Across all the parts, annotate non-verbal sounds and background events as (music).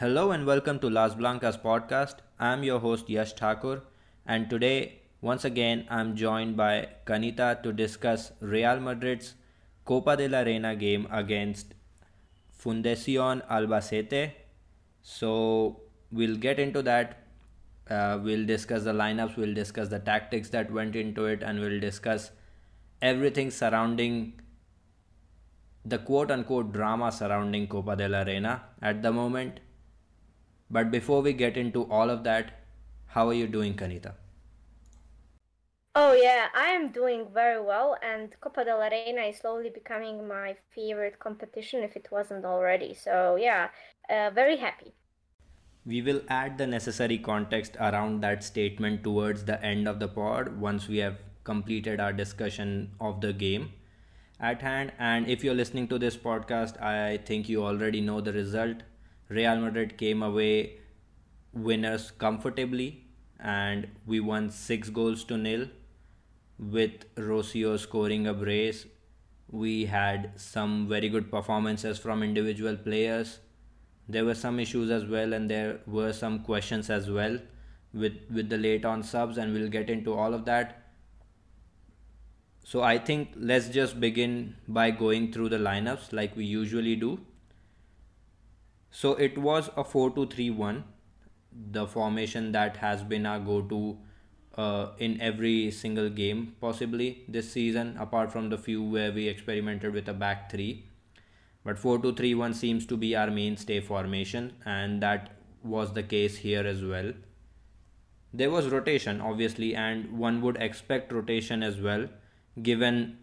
Hello and welcome to Las Blancas podcast. I'm your host Yash Thakur, and today, once again, I'm joined by Kanita to discuss Real Madrid's Copa de la Reina game against Fundación Albacete. So, we'll get into that. Uh, we'll discuss the lineups, we'll discuss the tactics that went into it, and we'll discuss everything surrounding the quote unquote drama surrounding Copa de la Reina at the moment. But before we get into all of that, how are you doing, Kanita? Oh yeah, I am doing very well, and Copa de la Reina is slowly becoming my favorite competition if it wasn't already. So yeah, uh, very happy. We will add the necessary context around that statement towards the end of the pod once we have completed our discussion of the game at hand. And if you're listening to this podcast, I think you already know the result. Real Madrid came away winners comfortably, and we won six goals to nil with Rocio scoring a brace. We had some very good performances from individual players. There were some issues as well, and there were some questions as well with with the late on subs, and we'll get into all of that. So I think let's just begin by going through the lineups like we usually do. So it was a 4 2 3 1, the formation that has been our go to uh, in every single game, possibly this season, apart from the few where we experimented with a back three. But 4 2 3 1 seems to be our mainstay formation, and that was the case here as well. There was rotation, obviously, and one would expect rotation as well given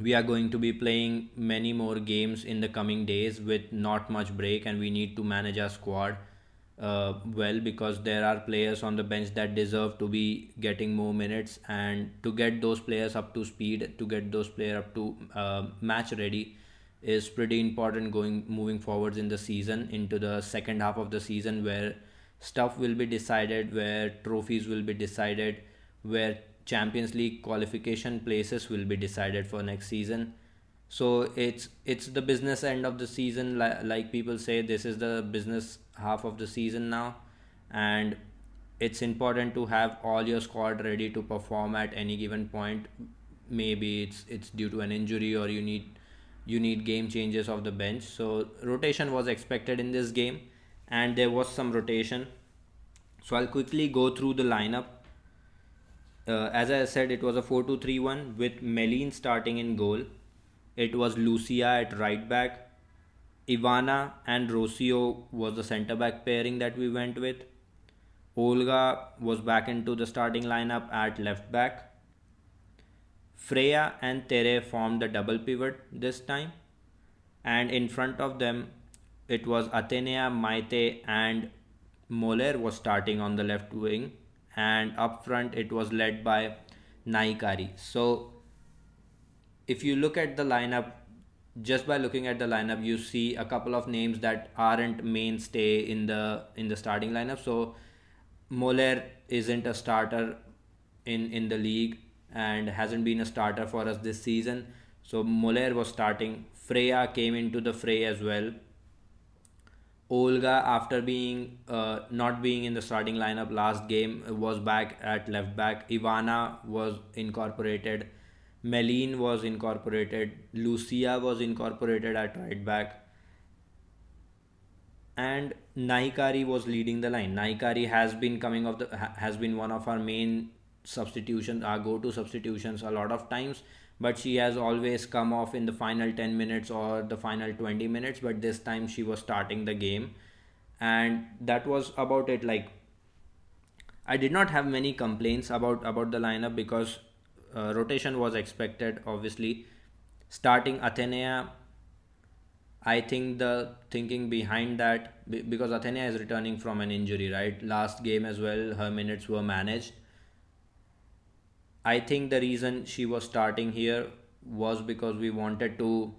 we are going to be playing many more games in the coming days with not much break and we need to manage our squad uh, well because there are players on the bench that deserve to be getting more minutes. And to get those players up to speed to get those players up to uh, match ready is pretty important going moving forwards in the season into the second half of the season where stuff will be decided where trophies will be decided where Champions League qualification places will be decided for next season. So it's it's the business end of the season. Like, people say, this is the business half of the season now, and it's important to have all your squad ready to perform at any given point. Maybe it's it's due to an injury or you need you need game changes of the bench. So rotation was expected in this game, and there was some rotation. So I'll quickly go through the lineup uh, as I said, it was a 4 2 3 1 with Mylène starting in goal. It was Lucia at right back. Ivana and Rocio was the centre back pairing that we went with. Olga was back into the starting lineup at left back. Freja and Tere formed the double pivot this time. And in front of them, it was Atenea, Maite, and Moller was starting on the left wing and up front it was led by Naikari. So if you look at the lineup, just by looking at the lineup, you see a couple of names that aren't mainstay in the in the starting lineup. So Moller isn't a starter in in the league and hasn't been a starter for us this season. So Moller was starting. Freya came into the fray as well Olga, after being uh, not being in the starting lineup last game, was back at left back. Ivana was incorporated. Mylène was incorporated. Lucia was incorporated at right back. And Naikari was leading the line. Naikari has been coming of the has been one of our main substitutions, our go-to substitutions a lot of times but she has always come off in the final 10 minutes or the final 20 minutes but this time she was starting the game. And that was about it like i did not have many complaints about about the lineup because uh, rotation was expected obviously. Starting atenea i think the thinking behind that because atenea is returning from an injury right? Last game as well her minutes were managed I think the reason she was starting here was because we wanted to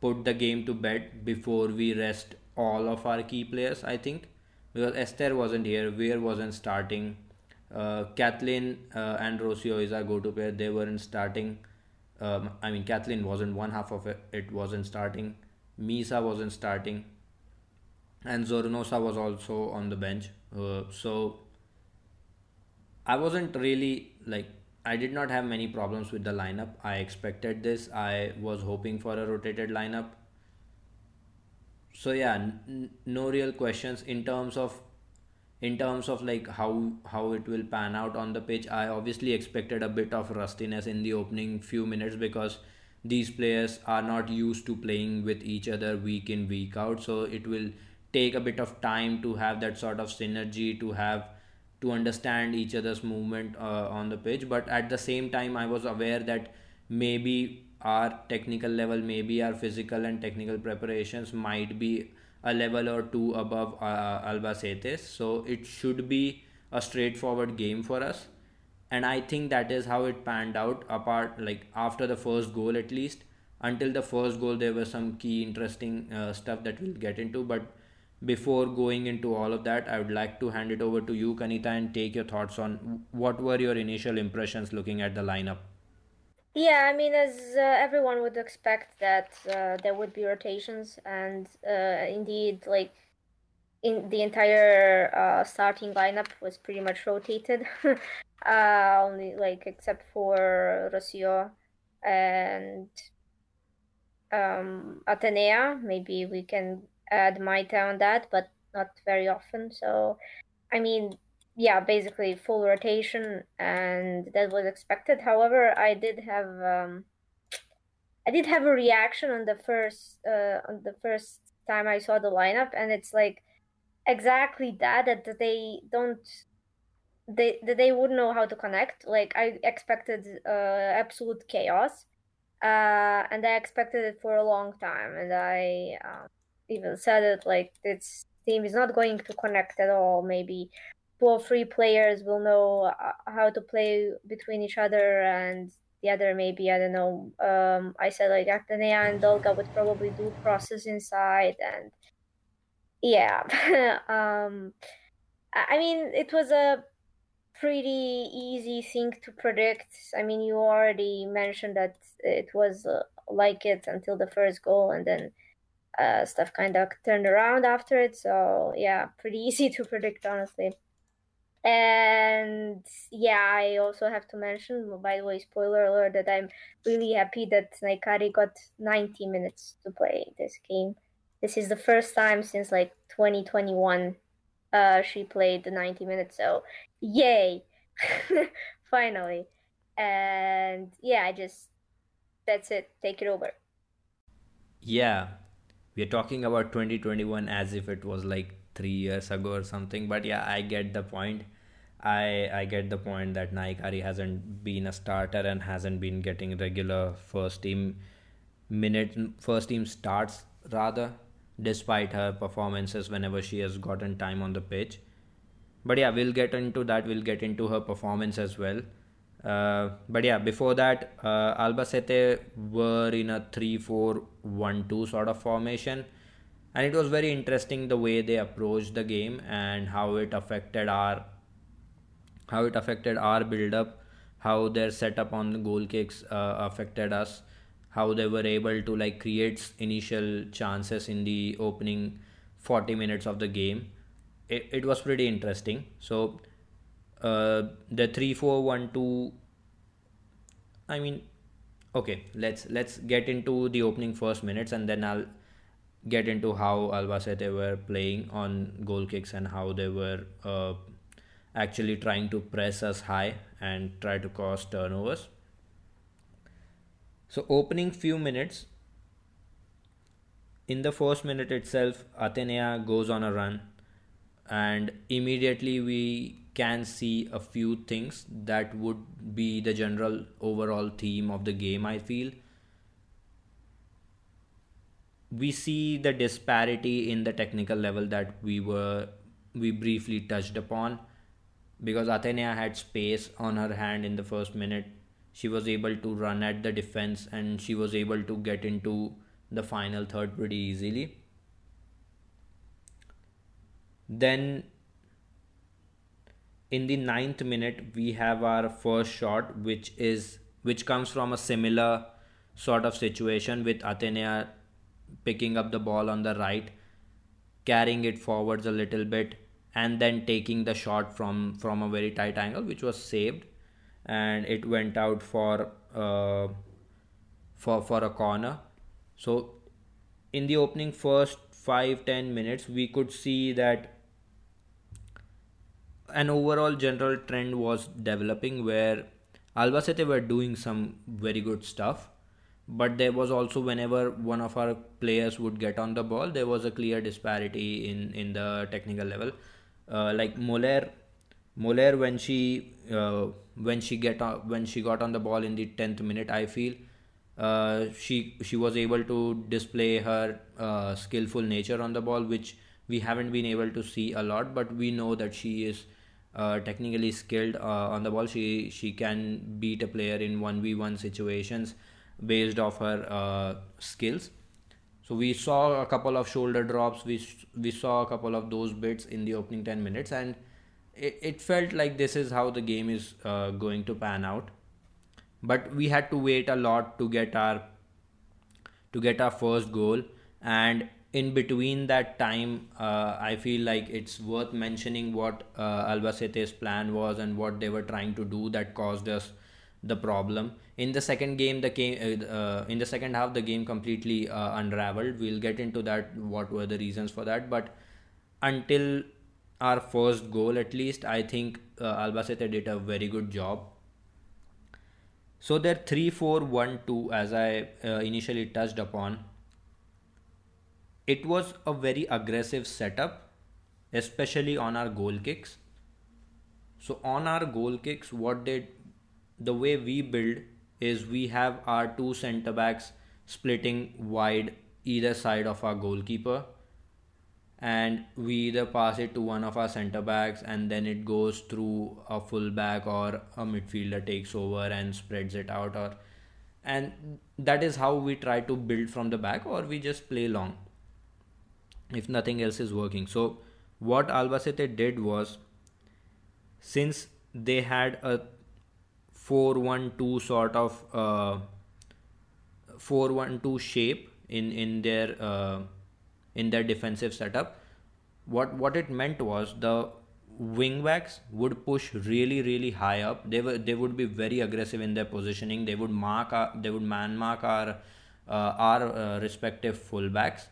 put the game to bed before we rest all of our key players. I think because Esther wasn't here, Weir wasn't starting. Uh, Kathellen uh, and Rocio is our go-to pair, They weren't starting. Um, I mean, Kathellen wasn't one half of it. It wasn't starting. Misa wasn't starting. and Zornoza was also on the bench. Uh, so I wasn't really like I did not have many problems with the lineup. I expected this. I was hoping for a rotated lineup. So yeah, n- no real questions in terms of in terms of like how how it will pan out on the pitch. I obviously expected a bit of rustiness in the opening few minutes because these players are not used to playing with each other week in week out. So it will take a bit of time to have that sort of synergy to have to understand each other's movement uh, on the pitch. But at the same time i was aware that maybe our technical level maybe our physical and technical preparations might be a level or two above uh, Albacete's so it should be a straightforward game for us. And i think that is how it panned out apart like after the first goal at least. Until the first goal there were some key interesting uh, stuff that we'll get into but before going into all of that i would like to hand it over to you kanita and take your thoughts on what were your initial impressions looking at the lineup? Yeah i mean as uh, everyone would expect that uh, there would be rotations and uh, indeed like in the entire uh, starting lineup was pretty much rotated. (laughs) Uh, only like except for Rocio and um, Atenea. Maybe we can add Maite on that, but not very often. So, I mean, yeah, basically full rotation, and that was expected. However, I did have um, I did have a reaction on the first uh, on the first time I saw the lineup, and it's like exactly that that they don't they that they wouldn't know how to connect. Like I expected uh, absolute chaos, uh, and I expected it for a long time, and I um, even said it like this team is not going to connect at all. Maybe two or three players will know uh, how to play between each other, and the other maybe I don't know. Um, I said like Atenea and Dolga would probably do crosses inside, and yeah. (laughs) um, I mean, it was a pretty easy thing to predict. I mean, you already mentioned that it was uh, like it until the first goal, and then uh, stuff kind of turned around after it. So yeah, pretty (laughs) easy to predict, honestly. And yeah, I also have to mention, by the way, spoiler alert, that I'm really happy that Naikari got 90 minutes to play this game. This is the first time since like 2021 uh, she played the 90 minutes. So yay, (laughs) finally. And yeah, I just, that's it. Take it over. Yeah, we are talking about 2021 as if it was like three years ago or something but yeah i get the point. I i get the point that naikari hasn't been a starter and hasn't been getting regular first team minute first team starts rather despite her performances whenever she has gotten time on the pitch. But yeah we'll get into that we'll get into her performance as well uh, but yeah, before that, uh, Albacete were in a 3 4 1 2 sort of formation. And it was very interesting the way they approached the game and how it affected our how it affected our build up, how their setup on the goal kicks uh, affected us, how they were able to like create initial chances in the opening 40 minutes of the game. It, it was pretty interesting. So uh, the three four one two. I mean, okay. Let's let's get into the opening first minutes, and then I'll get into how Albacete were playing on goal kicks and how they were uh, actually trying to press us high and try to cause turnovers. So opening few minutes. In the first minute itself, Atenea goes on a run, and immediately we can see a few things that would be the general overall theme of the game i feel. We see the disparity in the technical level that we were we briefly touched upon. Because Atenea had space on her hand in the first minute. She was able to run at the defense and she was able to get into the final third pretty easily. Then in the ninth minute we have our first shot which is which comes from a similar sort of situation with Atenea picking up the ball on the right carrying it forwards a little bit and then taking the shot from from a very tight angle which was saved. And it went out for uh, for for a corner. So in the opening first 5 10 minutes we could see that an overall general trend was developing where Albacete were doing some very good stuff but there was also whenever one of our players would get on the ball there was a clear disparity in in the technical level. Uh, like Moller Moller when she uh, when she get on, when she got on the ball in the 10th minute I feel uh, she she was able to display her uh, skillful nature on the ball which we haven't been able to see a lot but we know that she is uh, technically skilled uh, on the ball she she can beat a player in 1v1 situations based off her uh, skills. So we saw a couple of shoulder drops we we saw a couple of those bits in the opening 10 minutes and it, it felt like this is how the game is uh, going to pan out. But we had to wait a lot to get our to get our first goal and in between that time uh, i feel like it's worth mentioning what uh, albacete's plan was and what they were trying to do that caused us the problem. In the second game the game uh, uh in the second half the game completely uh, unraveled. We'll get into that what were the reasons for that. But until our first goal at least i think uh, albacete did a very good job. So their 3 4 1 2 as i initially touched upon it was a very aggressive setup especially on our goal kicks. So on our goal kicks what did the way we build is we have our two center backs splitting wide either side of our goalkeeper and we either pass it to one of our center backs and then it goes through a full back or a midfielder takes over and spreads it out or and that is how we try to build from the back or we just play long if nothing else is working. So what albacete did was since they had a 4-1-2 sort of uh, 4-1-2 shape in in their uh, in their defensive setup what what it meant was the wingbacks would push really really high up. They were they would be very aggressive in their positioning. They would mark our, they would man mark our uh, our uh, respective fullbacks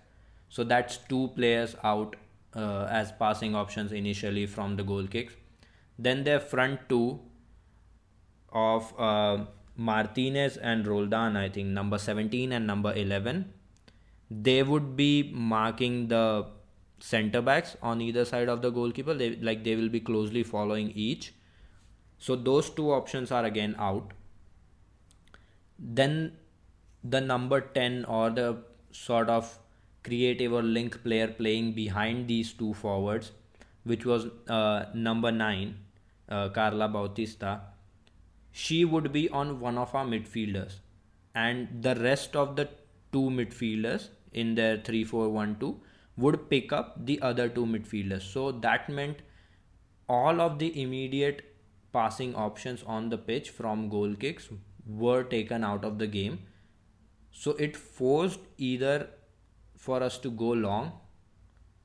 so that's two players out uh, as passing options initially from the goal kicks. Then their front two of uh, Martinez and Roldan I think number 17 and number 11 they would be marking the center backs on either side of the goalkeeper. They like they will be closely following each. So those two options are again out. Then the number 10 or the sort of creative or link player playing behind these two forwards which was uh, number 9 uh, Carla Bautista she would be on one of our midfielders and the rest of the two midfielders in their 3 4 1 2 would pick up the other two midfielders. So that meant all of the immediate passing options on the pitch from goal kicks were taken out of the game. So it forced either for us to go long,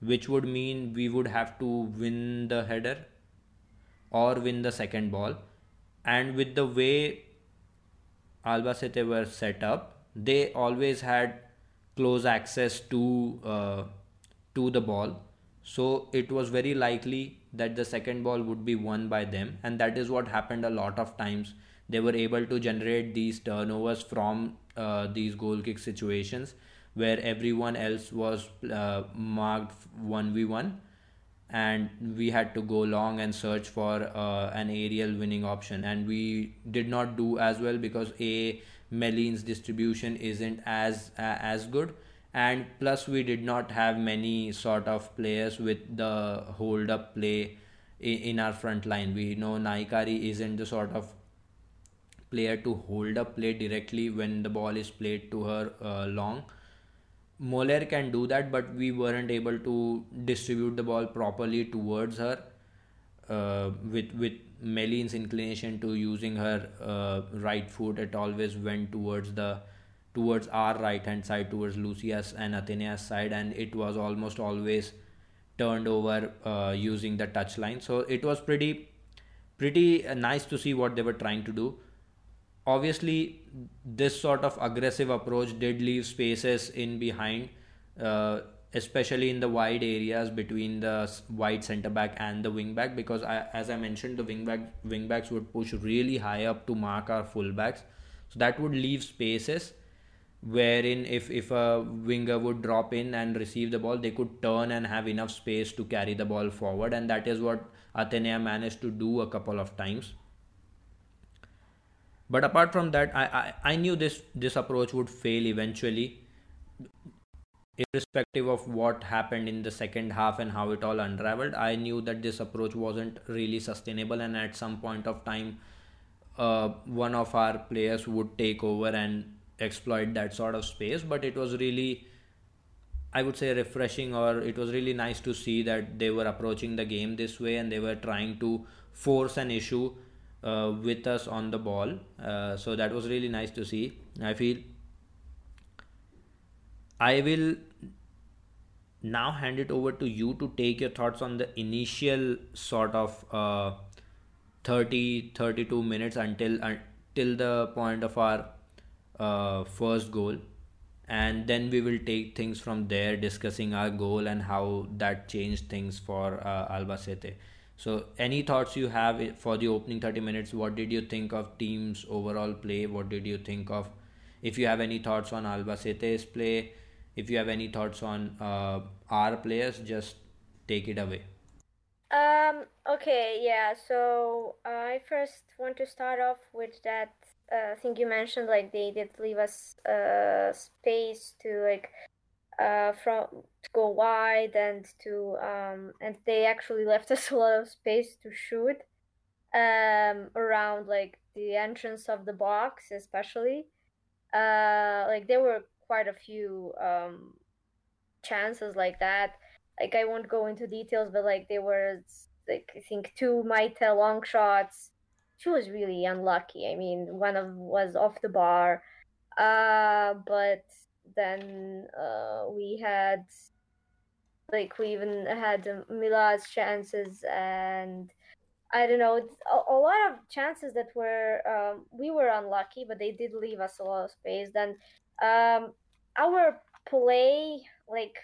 which would mean we would have to win the header or win the second ball. And with the way Albacete were set up, they always had close access to uh, to the ball. So it was very likely that the second ball would be won by them. And that is what happened a lot of times. They were able to generate these turnovers from uh, these goal kick situations where everyone else was uh, marked 1v1 and we had to go long and search for uh, an aerial winning option. And we did not do as well because a Mylène's distribution isn't as uh, as good. And plus we did not have many sort of players with the hold up play in, in our front line. We know Naikari isn't the sort of player to hold up play directly when the ball is played to her uh, long Moller can do that but we weren't able to distribute the ball properly towards her uh, with with Mylène's inclination to using her uh, right foot, it always went towards the towards our right hand side, towards Lucia's and Athena's side, and it was almost always turned over uh, using the touchline. So it was pretty pretty uh, nice to see what they were trying to do. Obviously, this sort of aggressive approach did leave spaces in behind, uh, especially in the wide areas between the wide center back and the wing back. Because I, as I mentioned, the wing back wing backs would push really high up to mark our fullbacks, so that would leave spaces wherein if if a winger would drop in and receive the ball they could turn and have enough space to carry the ball forward and that is what Atenea managed to do a couple of times but apart from that I, I i knew this this approach would fail eventually irrespective of what happened in the second half and how it all unraveled. I knew that this approach wasn't really sustainable and at some point of time uh, one of our players would take over and exploit that sort of space. But it was really i would say refreshing or it was really nice to see that they were approaching the game this way and they were trying to force an issue uh, with us on the ball. Uh, so that was really nice to see. I feel i will now hand it over to you to take your thoughts on the initial sort of uh, 30 32 minutes until until the point of our uh, first goal. And then we will take things from there discussing our goal and how that changed things for uh, albacete so any thoughts you have for the opening 30 minutes? What did you think of team's overall play? What did you think of? If you have any thoughts on albacete's play if you have any thoughts on uh, our players just take it away. Um okay yeah so i first want to start off with that uh, I think you mentioned like they did leave us uh, space to like uh, from to go wide and to um, and they actually left (laughs) us a lot of space to shoot um, around like the entrance of the box especially. Uh, like there were quite a few um, chances like that. Like I won't go into details but like there were like I think two Maite long shots. She was really unlucky. I mean, one of was off the bar, uh, but then uh, we had like we even had Milad's chances and I don't know a, a, lot of chances that were um, we were unlucky, but they did leave us a lot of space. Then um, our play, like,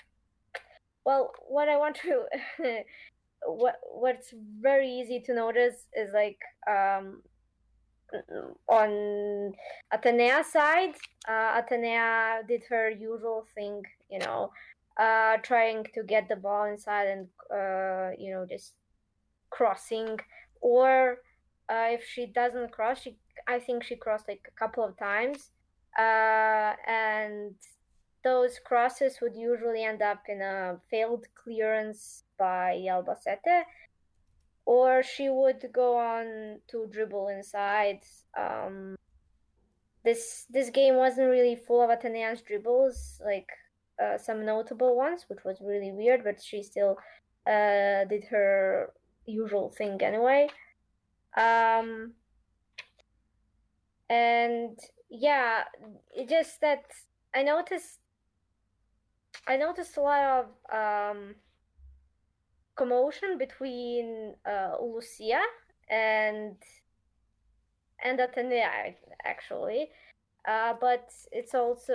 well, what I want to (laughs) what what's very easy to notice is like um, on Atenea's side, uh, Atenea did her usual thing, you know, uh, trying to get the ball inside and uh, you know just crossing, or uh, if she doesn't cross, she I think she crossed like a couple of times, uh, and those crosses would usually end up in a failed clearance by Albacete, or she would go on to dribble inside. Um, this this game wasn't really full of Atenean's dribbles, like uh, some notable ones, which was really weird, but she still uh, did her usual thing anyway. Um, and yeah, it just that I noticed I noticed a lot of um, commotion between uh, Lucia and and Atenea actually, uh, but it's also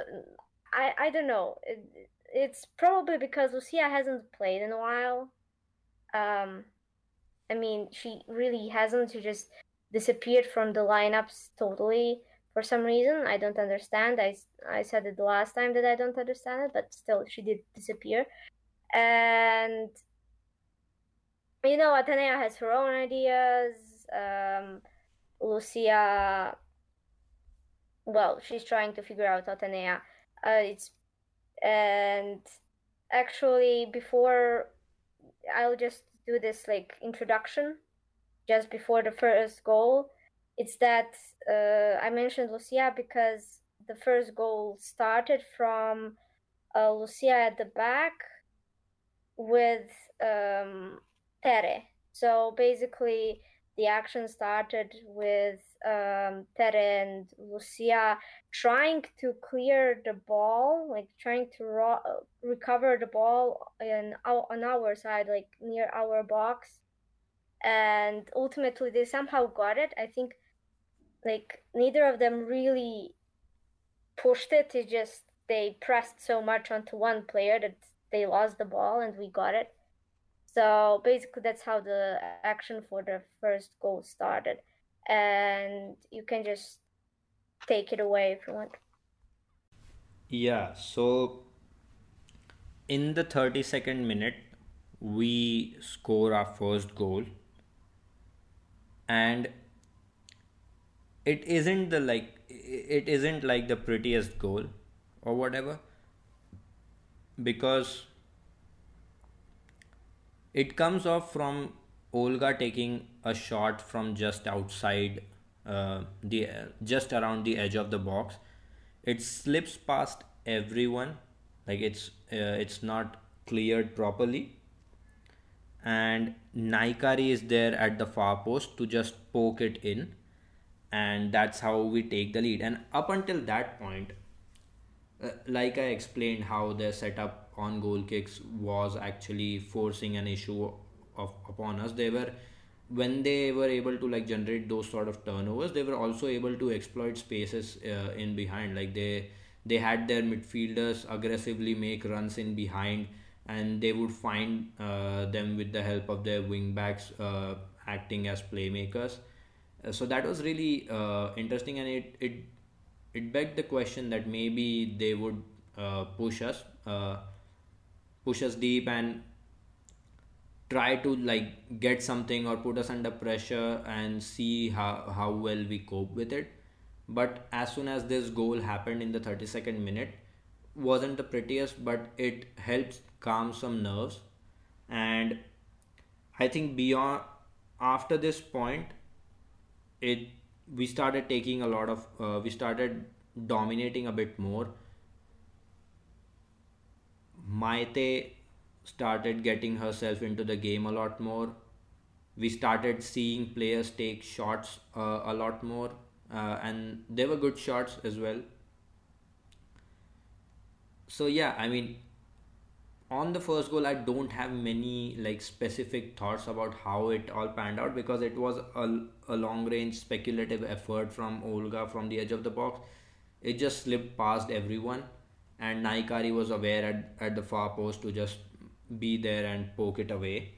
I I don't know. It, it's probably because Lucia hasn't played in a while. Um, I mean, she really hasn't. She just disappeared from the lineups totally for some reason. I don't understand. I, I said it the last time that I don't understand it, but still, she did disappear. And you know, Atenea has her own ideas. Um, Lucia, well, she's trying to figure out Atenea. Uh, it's and actually before I'll just do this like introduction just before the first goal. It's that uh, I mentioned Lucia because the first goal started from uh, Lucia at the back with um, Tere. So basically, the action started with um, Tere and Lucia trying to clear the ball, like trying to ro- recover the ball in on our side, like near our box. And ultimately, they somehow got it. I think, like neither of them really pushed it. It just they pressed so much onto one player that they lost the ball, and we got it. So basically, that's how the action for the first goal started. And you can just take it away if you want. Yeah, so in the 32nd minute, we score our first goal, and it isn't the like it isn't like the prettiest goal or whatever because it comes off from Olga taking a shot from just outside uh, the just around the edge of the box. It slips past everyone, like it's uh, it's not cleared properly, and Naikari is there at the far post to just poke it in, and that's how we take the lead. And up until that point, uh, like I explained, how the setup on goal kicks was actually forcing an issue of upon us. They were when they were able to like generate those sort of turnovers, they were also able to exploit spaces uh, in behind. Like they they had their midfielders aggressively make runs in behind, and they would find uh, them with the help of their wing backs uh, acting as playmakers. Uh, so that was really uh, interesting, and it it it begged the question that maybe they would uh, push us push us deep and try to like get something or put us under pressure and see how, how well we cope with it. But as soon as this goal happened in the 32nd minute wasn't the prettiest but it helps calm some nerves. And i think beyond after this point it we started taking a lot of uh, we started dominating a bit more Maite started getting herself into the game a lot more. We started seeing players take shots uh, a lot more, uh, and they were good shots as well. So yeah, I mean, on the first goal, I don't have many like specific thoughts about how it all panned out because it was a, a long range speculative effort from Olga from the edge of the box. It just slipped past everyone and Naikari was aware at, at the far post to just be there and poke it away.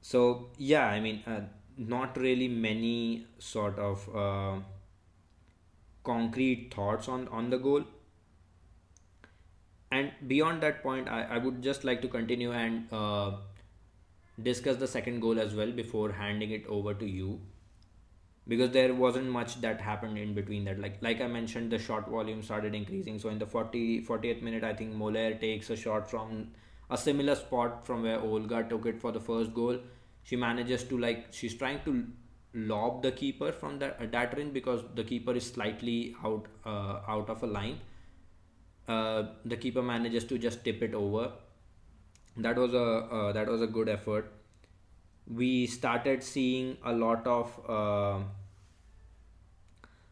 So yeah, I mean, uh, not really many sort of uh, concrete thoughts on on the goal. And beyond that point, I, I would just like to continue and uh, discuss the second goal as well before handing it over to you because there wasn't much that happened in between that. Like like i mentioned the shot volume started increasing. So in the 40 40th minute i think moller takes a shot from a similar spot from where olga took it for the first goal. She manages to like she's trying to lob the keeper from that that range because the keeper is slightly out uh, out of a line. Uh, the keeper manages to just tip it over. That was a uh, that was a good effort we started seeing a lot of uh,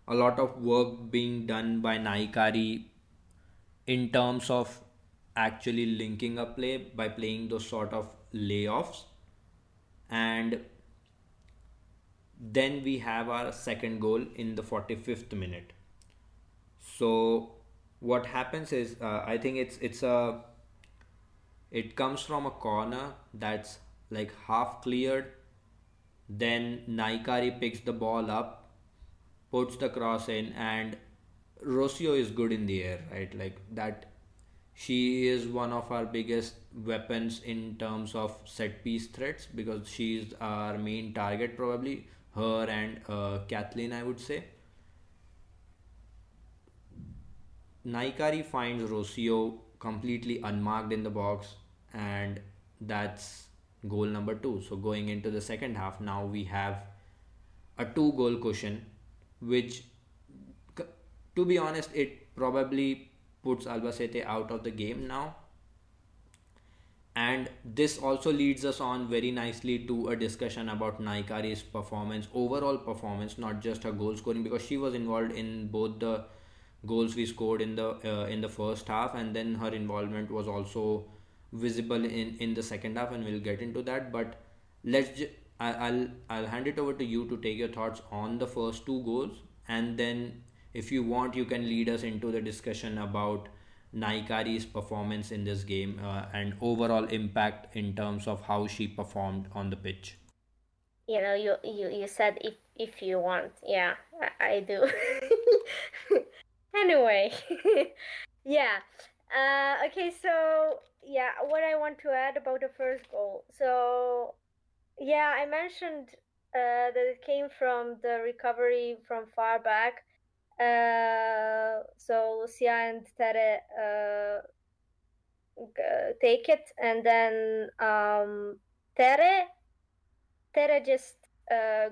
a lot of work being done by Naikari in terms of actually linking a play by playing those sort of layoffs. And then we have our second goal in the 45th minute. So what happens is uh, i think it's it's a it comes from a corner that's like half cleared. Then Naikari picks the ball up, puts the cross in, and Rocio is good in the air, right? Like that. She is one of our biggest weapons in terms of set piece threats because she's our main target, probably her and uh, Kathellen, I would say. Naikari finds Rocio completely unmarked in the box, and that's goal number two. So going into the second half, now we have a two goal cushion, which to be honest, it probably puts Albacete out of the game now. and this also leads us on very nicely to a discussion about Naikari's performance, overall performance, not just her goal scoring, because she was involved in both the goals we scored in the uh, in the first half, and then her involvement was also visible in in the second half, and we'll get into that. But let's I'll I'll hand it over to you to take your thoughts on the first two goals, and then if you want, you can lead us into the discussion about Naikari's performance in this game uh, and overall impact in terms of how she performed on the pitch. You know, you you, you said if if you want, yeah, I, I do. (laughs) anyway, (laughs) yeah. Uh, okay, so yeah, what I want to add about the first goal. So yeah, I mentioned uh, that it came from the recovery from far back uh, so Lucia and Tere uh, take it, and then um, Tere Tere just uh,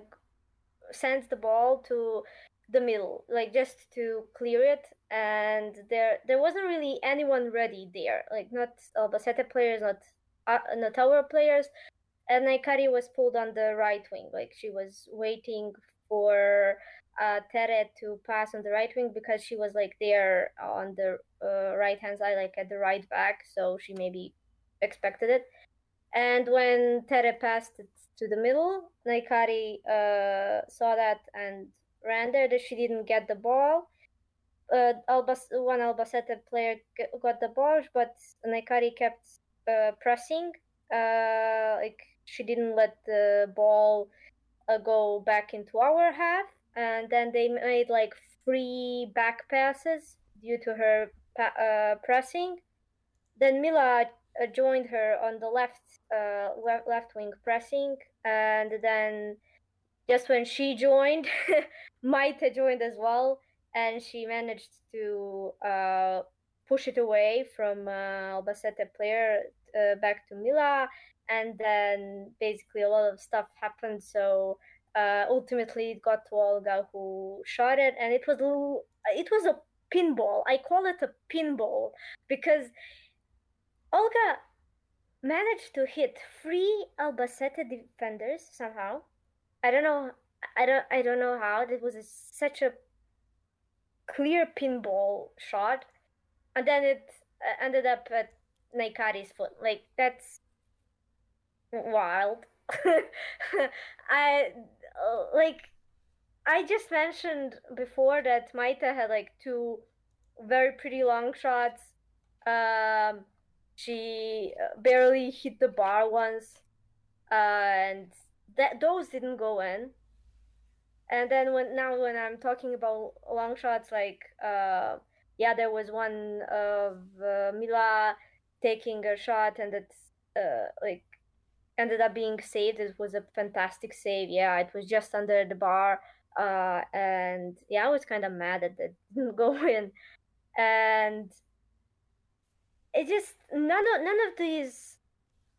sends the ball to the middle, like just to clear it. And there there wasn't really anyone ready there, like not Albacete players, not uh, not our players. And Naikari was pulled on the right wing, like she was waiting for uh, Tere to pass on the right wing because she was like there on the uh, right hand side, like at the right back, so she maybe expected it. And when Tere passed it to the middle, Naikari uh, saw that and ran there. That she didn't get the ball. Uh, one Albacete player got the ball, but Naikari kept uh, pressing. Uh, like she didn't let the ball uh, go back into our half and then they made like three back passes due to her uh, pressing. Then Mila uh, joined her on the left left wing pressing, and then just when she joined, (laughs) Maite joined as well, and she managed to uh, push it away from uh, Albacete player uh, back to Mila, and then basically a lot of stuff happened. So uh, ultimately it got to Olga who shot it, and it was little, it was a pinball. I call it a pinball because Olga managed to hit three Albacete defenders somehow. I don't know. I don't. I don't know how. It was a, such a clear pinball shot, and then it uh, ended up at Naikari's foot. Like that's wild. (laughs) I like I just mentioned before that Maite had like two very pretty long shots. Um, she uh, barely hit the bar once, uh, and that those didn't go in. And then when now when I'm talking about long shots, like uh, yeah, there was one of uh, Mila taking a shot, and it's uh, like ended up being saved. It was a fantastic save. Yeah, it was just under the bar. Uh, and yeah, I was kind of mad that it (laughs) didn't go in. And it just none of none of these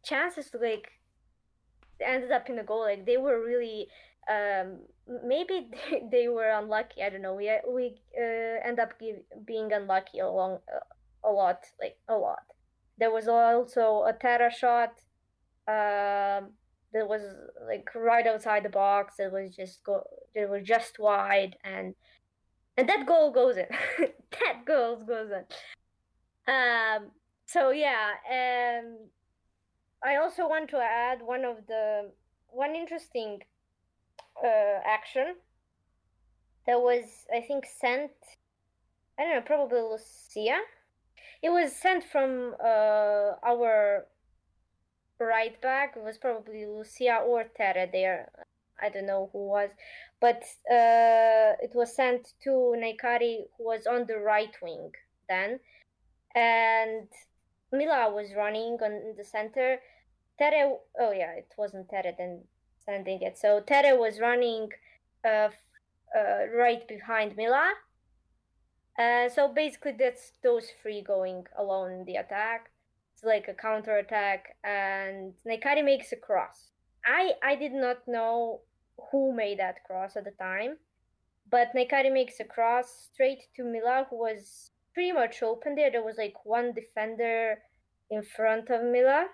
chances like ended up in a goal. Like they were really um, maybe (laughs) they, they were unlucky. I don't know. We we uh, end up give, being unlucky along uh, a lot, like a lot. There was also a Tara shot um, that was like right outside the box. It was just go. It was just wide, and and that goal goes in. (laughs) that goal goes in. Um. So yeah, and I also want to add one of the one interesting uh, action that was I think sent. I don't know, probably Lucia. It was sent from uh, our right back It was probably Lucia or Tere there. I don't know who was, but uh, it was sent to Naikari, who was on the right wing then, and Mila was running on the center. Tere, oh yeah, it wasn't Tere then sending it. So Tere was running uh, uh, right behind Mila. Uh, so basically, that's those three going alone in the attack It's like a counter attack, and Naikari makes a cross. I I did not know who made that cross at the time, but Naikari makes a cross straight to Mila, who was pretty much open there. There was like one defender in front of Mila,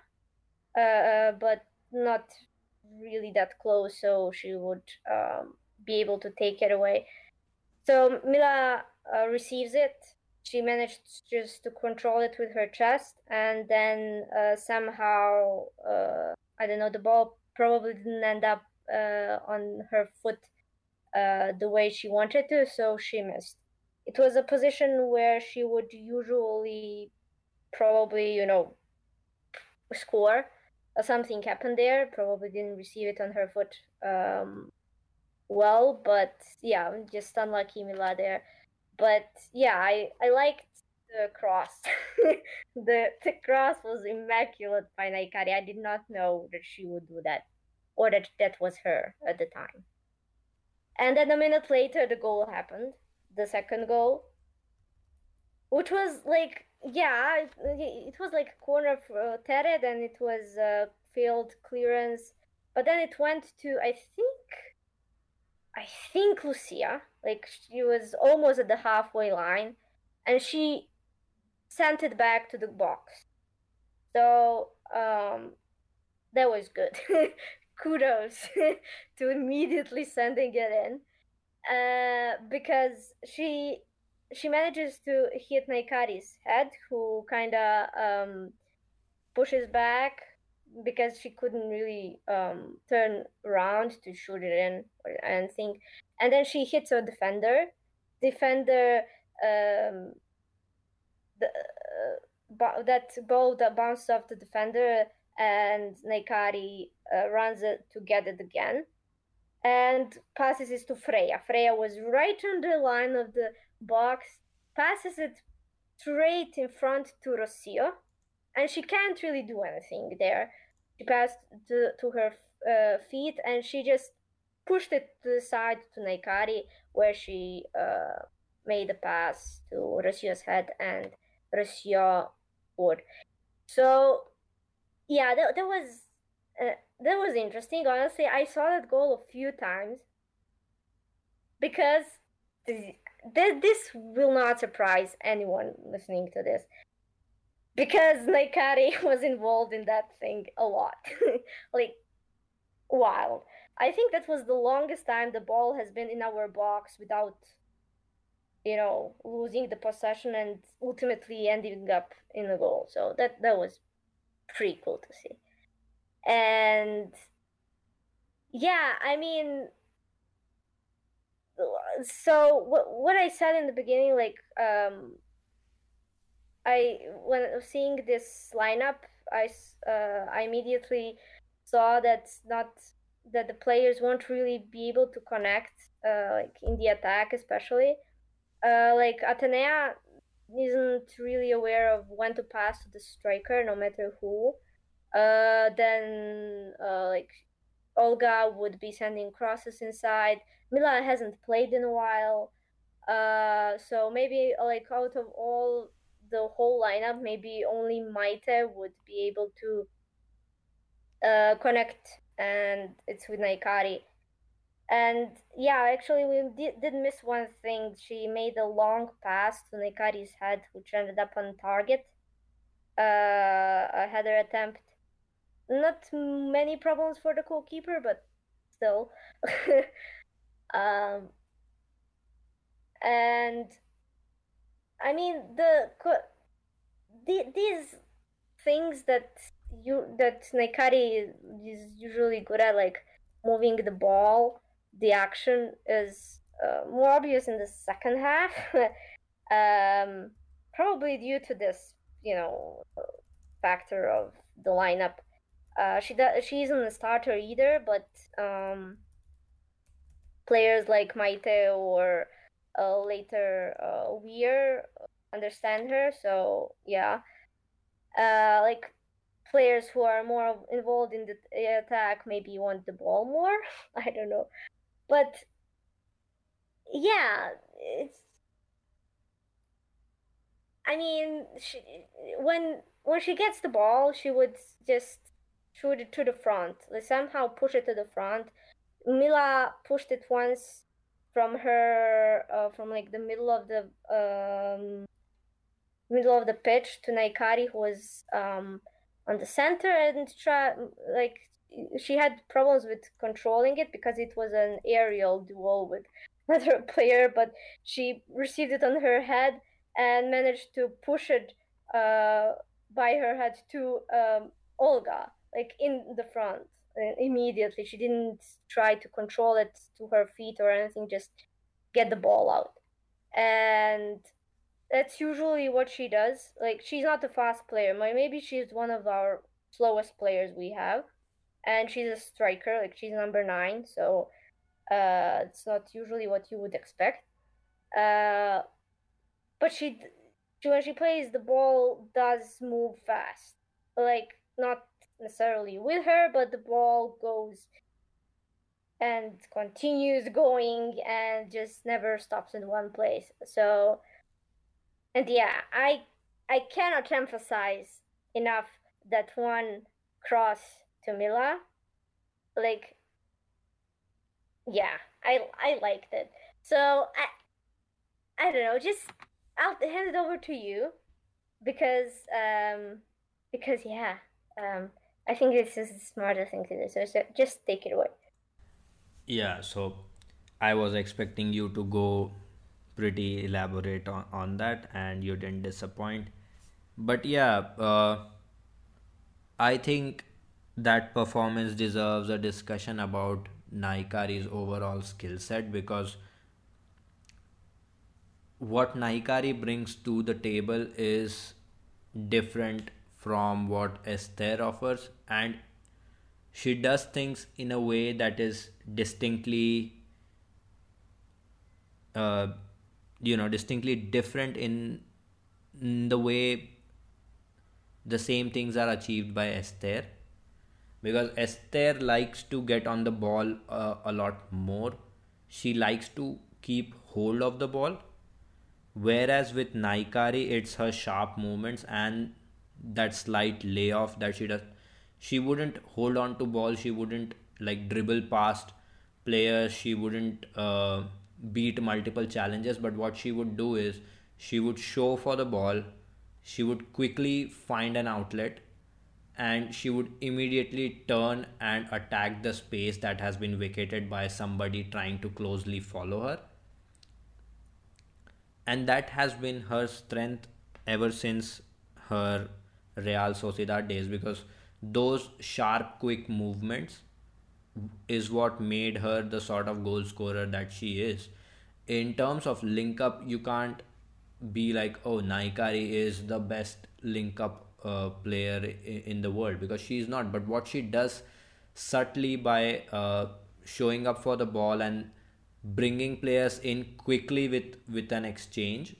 uh, but not really that close, so she would um, be able to take it away. So Mila uh, receives it. She managed just to control it with her chest, and then uh, somehow, uh, I don't know, the ball probably didn't end up uh, on her foot uh, the way she wanted to, so she missed. It was a position where she would usually probably, you know, score. Uh, something happened there. Probably didn't receive it on her foot um, well, but yeah, just unlucky Mila there. But yeah, I I liked the cross. (laughs) the the cross was immaculate by Nahikari. I did not know that she would do that, or that that was her at the time. And then a minute later, the goal happened. The second goal, which was like yeah, it, it was like corner for Tered, and it was a field clearance. But then it went to I think I think Lucia, like she was almost at the halfway line, and she sent it back to the box. So um, that was good. (laughs) Kudos (laughs) to immediately sending it in, uh, because she she manages to hit Nahikari's head, who kind of um, pushes back because she couldn't really um, turn around to shoot it in or anything. And then she hits a defender. Defender, um, the, uh, that ball that bounced off the defender, and Nahikari uh, runs it to get it again and passes it to Freja. Freja was right on the line of the box, passes it straight in front to Rocio, and she can't really do anything there. She passed to, to her uh, feet and she just pushed it to the side to Nahikari, where she uh, made a pass to Rocio's head and Rocio would. So, yeah, that, that was uh, that was interesting. Honestly, I saw that goal a few times because this will not surprise anyone listening to this because Nahikari (laughs) was involved in that thing a lot. (laughs) like, wild. I think that was the longest time the ball has been in our box without, you know, losing the possession and ultimately ending up in a goal. So that that was pretty cool to see. And yeah, I mean, so what what I said in the beginning, like um, I when seeing this lineup, I uh, I immediately saw that not that the players won't really be able to connect, uh, like in the attack especially. Uh, like Athenea isn't really aware of when to pass to the striker, no matter who. Uh, then uh, like Olga would be sending crosses inside. Mila hasn't played in a while. Uh, so maybe like out of all the whole lineup, maybe only Maite would be able to uh, connect, and it's with Nahikari. And yeah, actually, we did, did miss one thing. She made a long pass to Nahikari's head, which ended up on target. Uh, a header attempt not many problems for the goalkeeper, but still. (laughs) um, and I mean the, the these things that you that Nahikari is usually good at, like moving the ball. The action is uh, more obvious in the second half, (laughs) um, probably due to this, you know, factor of the lineup uh, she does. She isn't a starter either, but um, players like Maite or uh, later uh, Weir understand her. So yeah, uh, like players who are more involved in the attack maybe want the ball more. (laughs) I don't know, but yeah, it's. I mean, she, when when she gets the ball, she would just shoot it to the front. They somehow push it to the front. Mila pushed it once from her uh, from like the middle of the um, middle of the pitch to Nahikari, who was um, on the center and try like she had problems with controlling it because it was an aerial duel with (laughs) another player, but she received it on her head and managed to push it uh, by her head to um, Olga, like in the front immediately. She didn't try to control it to her feet or anything, just get the ball out. And that's usually what she does. Like she's not a fast player. Maybe she's one of our slowest players we have, and she's a striker. Like she's number nine, so uh, it's not usually what you would expect. Uh, but she, when she plays, the ball does move fast. Like not necessarily with her, but the ball goes and continues going and just never stops in one place. So, and yeah, I I cannot emphasize enough that one cross to Mila, like, yeah, I I liked it. So I I don't know, just I'll hand it over to you because um because yeah um I think this is the smarter thing to do. So, so just take it away. Yeah, so I was expecting you to go pretty elaborate on, on that, and you didn't disappoint. But yeah, uh, I think that performance deserves a discussion about Nahikari's overall skill set because what Nahikari brings to the table is different from what Esther offers, and she does things in a way that is distinctly, uh, you know, distinctly different in, in the way the same things are achieved by Esther because Esther likes to get on the ball uh, a lot more. She likes to keep hold of the ball. Whereas with Nahikari, it's her sharp movements and that slight layoff that she does. She wouldn't hold on to ball. She wouldn't like dribble past players. She wouldn't uh, beat multiple challenges. But what she would do is she would show for the ball. She would quickly find an outlet and she would immediately turn and attack the space that has been vacated by somebody trying to closely follow her. And that has been her strength ever since her Real Sociedad days because those sharp, quick movements is what made her the sort of goal scorer that she is. In terms of link up, you can't be like, oh, Nahikari is the best link up uh, player in the world because she is not. But what she does subtly by uh, showing up for the ball and bringing players in quickly with with an exchange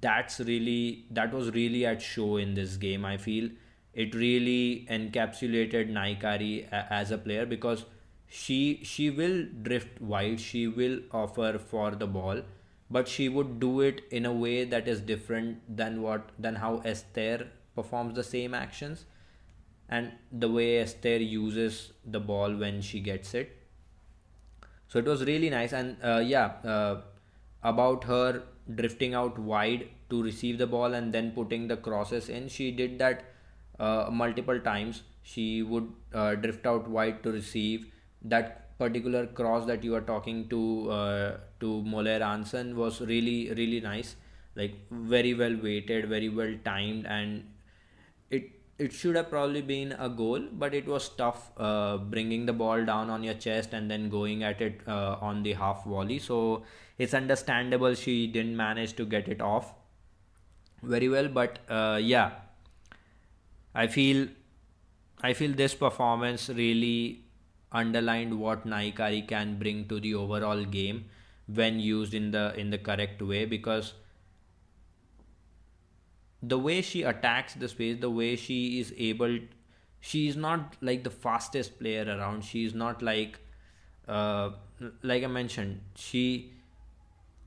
that's really that was really at show in this game i feel. It really encapsulated nahikari as a player because she she will drift wide she will offer for the ball but she would do it in a way that is different than what than how esther performs the same actions and the way esther uses the ball when she gets it. So it was really nice and uh, yeah uh, about her drifting out wide to receive the ball and then putting the crosses in. She did that uh, multiple times. She would uh, drift out wide to receive that particular cross that you are talking to uh, to Moller Hansen was really really nice like very well weighted very well timed and it should have probably been a goal, but it was tough uh, bringing the ball down on your chest and then going at it uh, on the half volley. So it's understandable she didn't manage to get it off very well. But uh, yeah, I feel I feel this performance really underlined what Nahikari can bring to the overall game when used in the in the correct way because the way she attacks the space, the way she is able, she is not like the fastest player around. She is not like, uh, like I mentioned, she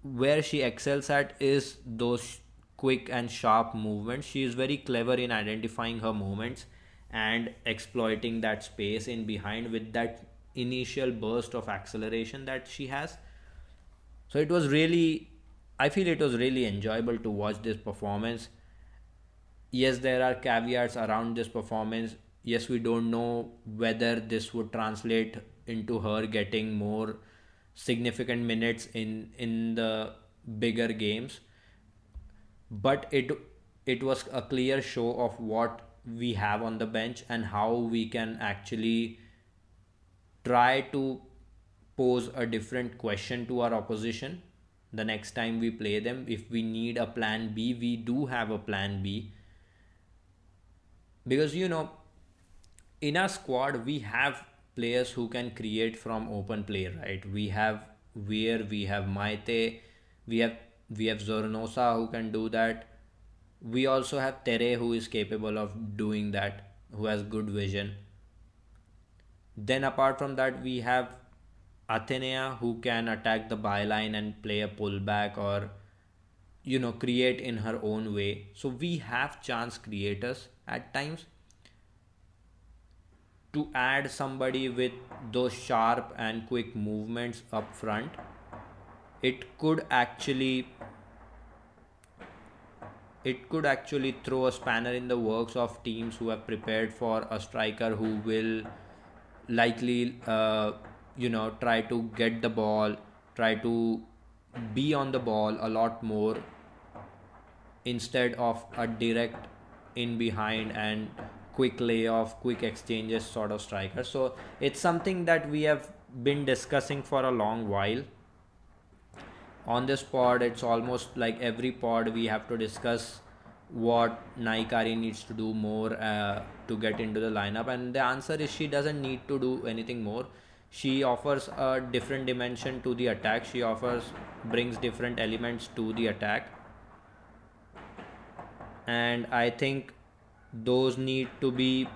where she excels at is those quick and sharp movements. She is very clever in identifying her moments and exploiting that space in behind with that initial burst of acceleration that she has. So it was really, I feel it was really enjoyable to watch this performance yes, there are caveats around this performance. Yes, we don't know whether this would translate into her getting more significant minutes in in the bigger games. But it it was a clear show of what we have on the bench and how we can actually try to pose a different question to our opposition the next time we play them. If we need a plan b we do have a plan b because you know in our squad we have players who can create from open play right? We have Weir we have Maite we have we have Zornoza who can do that. We also have Tere who is capable of doing that who has good vision. Then apart from that we have Athenea who can attack the byline and play a pullback or you know create in her own way. So we have chance creators at times to add somebody with those sharp and quick movements up front it could actually it could actually throw a spanner in the works of teams who have prepared for a striker who will likely uh, you know try to get the ball try to be on the ball a lot more instead of a direct in behind and quick layoff quick exchanges sort of striker. So it's something that we have been discussing for a long while. On this pod it's almost like every pod we have to discuss what Nahikari needs to do more uh, to get into the lineup. And the answer is she doesn't need to do anything more. She offers a different dimension to the attack. She offers brings different elements to the attack and i think those need to be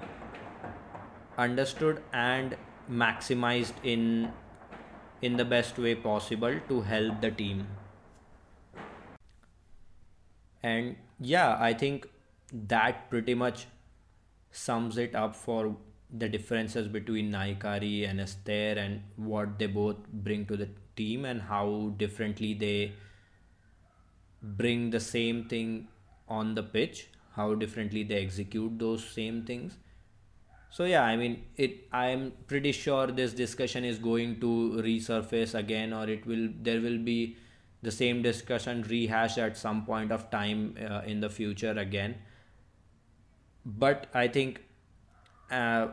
understood and maximized in in the best way possible to help the team. And yeah i think that pretty much sums it up for the differences between Nahikari and Esther and what they both bring to the team and how differently they bring the same thing on the pitch how differently they execute those same things. So yeah i mean it i am pretty sure this discussion is going to resurface again or it will there will be the same discussion rehashed at some point of time uh, in the future again. But i think uh,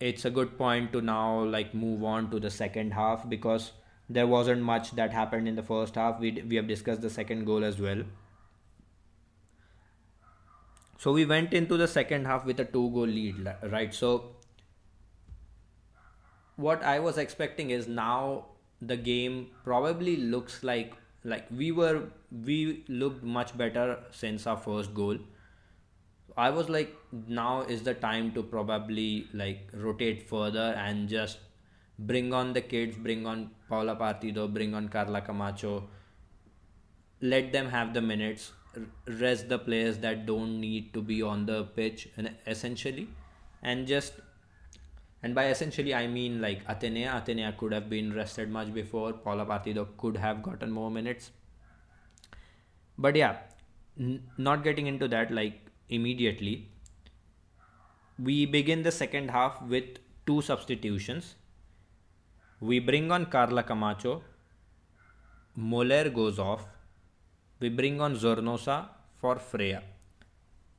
it's a good point to now like move on to the second half because there wasn't much that happened in the first half. We, we have discussed the second goal as well so we went into the second half with a two goal lead, right? So what I was expecting is now the game probably looks like like we were we looked much better since our first goal. I was like now is the time to probably like rotate further and just bring on the kids, bring on Paula Partido, bring on Carla Camacho, let them have the minutes rest the players that don't need to be on the pitch essentially and just and by essentially I mean like Athenea. Athenea could have been rested much before. Paula Partido could have gotten more minutes. But yeah n- not getting into that like immediately we begin the second half with two substitutions. We bring on Carla Camacho. Moller goes off we bring on Zornoza for Freja.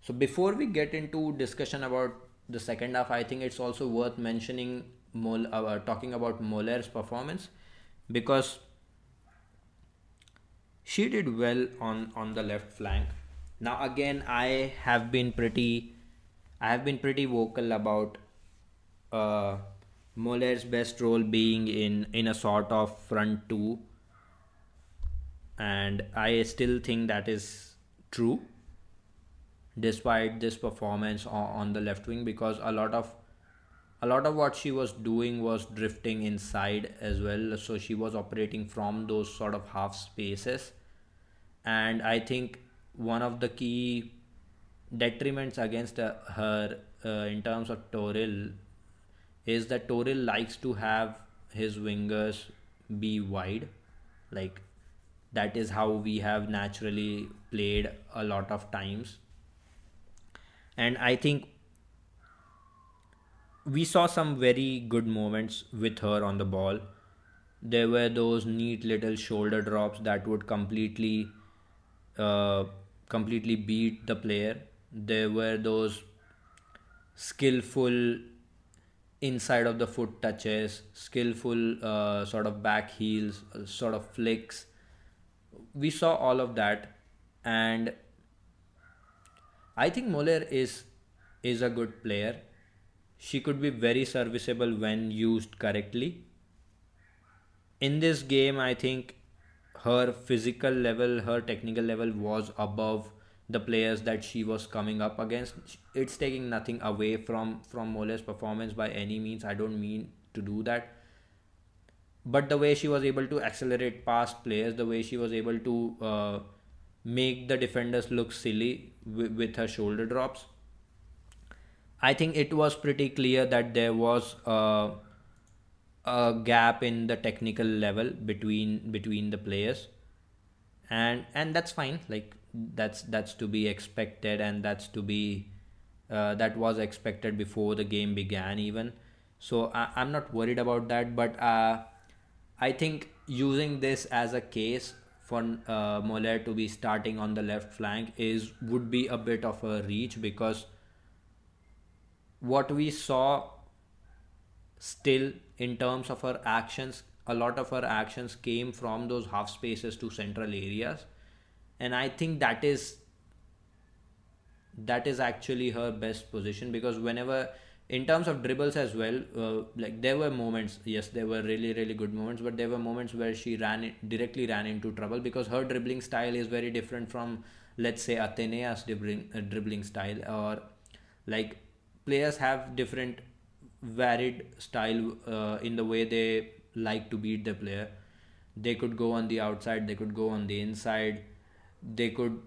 So before we get into discussion about the second half, I think it's also worth mentioning Mol- uh, talking about Moller's performance because she did well on on the left flank. Now again, I have been pretty, I have been pretty vocal about uh, Moller's best role being in in a sort of front two and I still think that is true despite this performance on, the left wing because a lot of a lot of what she was doing was drifting inside as well. So she was operating from those sort of half spaces. And i think one of the key detriments against uh, her uh, in terms of Toril is that Toril likes to have his wingers be wide. Like that is how we have naturally played a lot of times and I think we saw some very good moments with her on the ball. There were those neat little shoulder drops that would completely, uh, completely beat the player. There were those skillful inside of the foot touches, skillful uh, sort of back heels, uh, sort of flicks. We saw all of that, and I think Moller is is a good player. She could be very serviceable when used correctly. In this game, I think her physical level, her technical level was above the players that she was coming up against. It's taking nothing away from from Moller's performance by any means. I don't mean to do that. But the way she was able to accelerate past players, the way she was able to uh, make the defenders look silly with, with her shoulder drops, I think it was pretty clear that there was a, a gap in the technical level between between the players, and and that's fine. Like that's that's to be expected, and that's to be uh, that was expected before the game began even. So I, I'm not worried about that, but uh, I think using this as a case for uh, Moller to be starting on the left flank is would be a bit of a reach because what we saw still in terms of her actions a lot of her actions came from those half spaces to central areas. And i think that is that is actually her best position because whenever in terms of dribbles as well uh, like there were moments yes there were really really good moments but there were moments where she ran directly ran into trouble because her dribbling style is very different from let's say Athenea's dribbling uh, dribbling style or like players have different varied style uh, in the way they like to beat the player. They could go on the outside they could go on the inside they could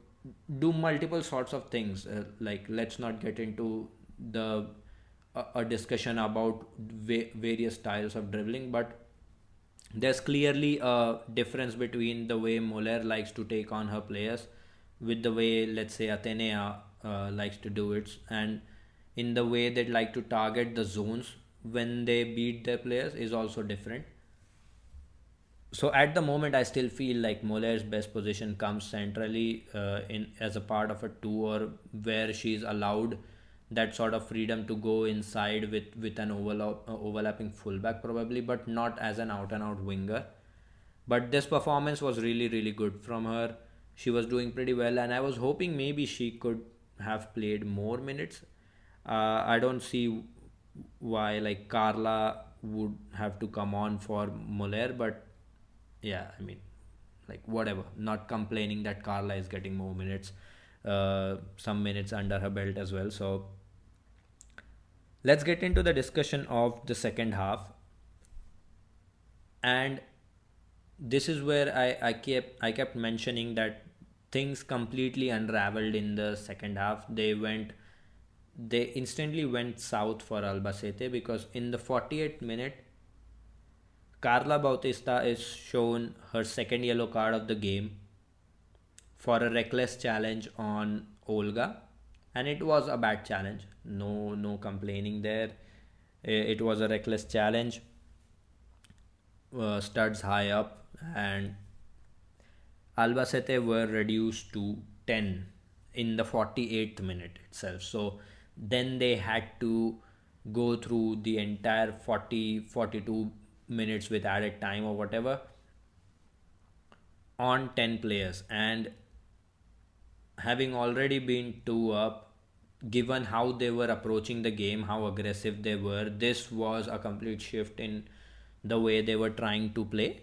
do multiple sorts of things uh, like let's not get into the a, discussion about va- various styles of dribbling but there's clearly a difference between the way Moller likes to take on her players with the way let's say Athenea uh, likes to do it and in the way they like to target the zones when they beat their players is also different. So at the moment i still feel like Moller's best position comes centrally uh, in as a part of a tour where she's allowed that sort of freedom to go inside with with an overlap, uh, overlapping fullback probably but not as an out and out winger. But this performance was really really good from her. She was doing pretty well and i was hoping maybe she could have played more minutes. Uh, i don't see why like carla would have to come on for Moller but yeah i mean like whatever. Not complaining that carla is getting more minutes uh, some minutes under her belt as well so let's get into the discussion of the second half and this is where I, I kept I kept mentioning that things completely unraveled in the second half. They went they instantly went south for Albacete because in the 48th minute Carla Bautista is shown her second yellow card of the game for a reckless challenge on Olga and it was a bad challenge. No no complaining there. It was a reckless challenge. Uh, studs high up and Albacete were reduced to 10 in the 48th minute itself. So then they had to go through the entire 40 42 minutes with added time or whatever on 10 players. And having already been two up given how they were approaching the game, how aggressive they were, this was a complete shift in the way they were trying to play,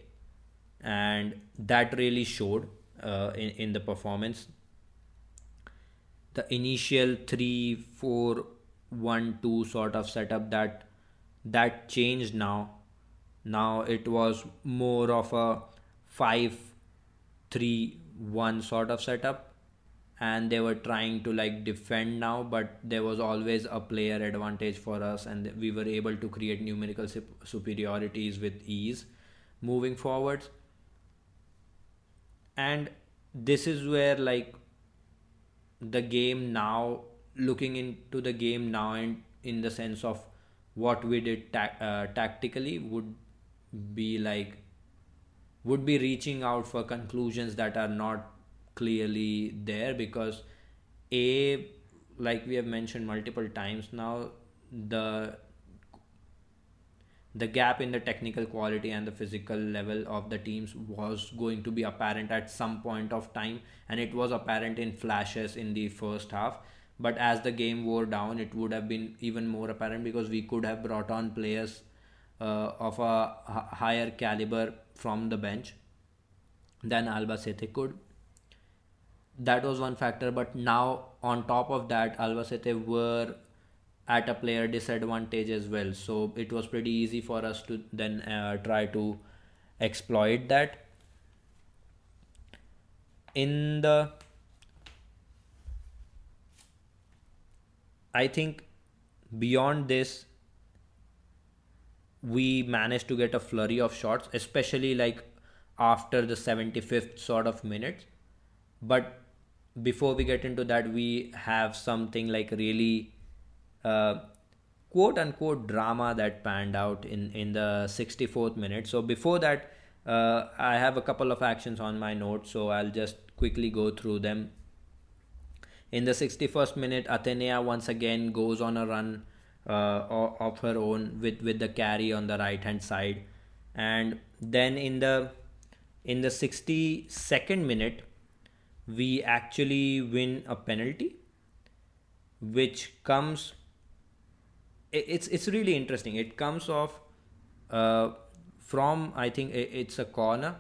and that really showed uh, in in the performance. The initial three, four, one, two sort of setup that that changed now. Now it was more of a five, three, one sort of setup and they were trying to like defend now but there was always a player advantage for us and we were able to create numerical superiorities with ease moving forwards. And this is where like the game now looking into the game now and in the sense of what we did ta- uh, tactically would be like would be reaching out for conclusions that are not clearly there because a like we have mentioned multiple times now the the gap in the technical quality and the physical level of the teams was going to be apparent at some point of time and it was apparent in flashes in the first half. But as the game wore down it would have been even more apparent because we could have brought on players uh, of a higher caliber from the bench than Albacete could that was one factor but now on top of that Albacete were at a player disadvantage as well. So it was pretty easy for us to then uh, try to exploit that. In the i think beyond this we managed to get a flurry of shots especially like after the 75th sort of minutes. But before we get into that we have something like really uh, quote unquote drama that panned out in in the 64th minute. So before that uh, i have a couple of actions on my notes so i'll just quickly go through them. In the 61st minute athenea once again goes on a run uh, of her own with with the carry on the right hand side. And then in the in the 62nd minute we actually win a penalty which comes it's it's really interesting. It comes off uh, from i think it's a corner.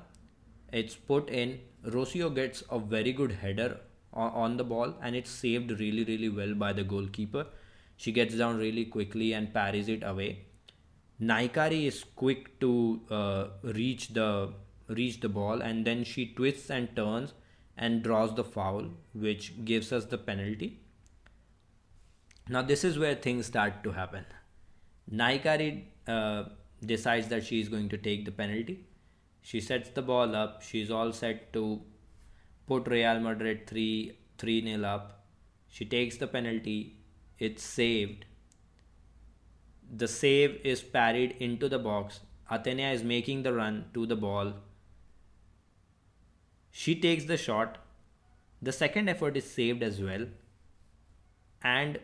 It's put in. Rocio gets a very good header on, on the ball and it's saved really really well by the goalkeeper. She gets down really quickly and parries it away. Nahikari is quick to uh, reach the reach the ball and then she twists and turns and draws the foul, which gives us the penalty. Now, this is where things start to happen. Nahikari uh, decides that she is going to take the penalty. She sets the ball up. She's all set to put Real Madrid 3 3 0 up. She takes the penalty. It's saved. The save is parried into the box. Athenea is making the run to the ball. She takes the shot. The second effort is saved as well. And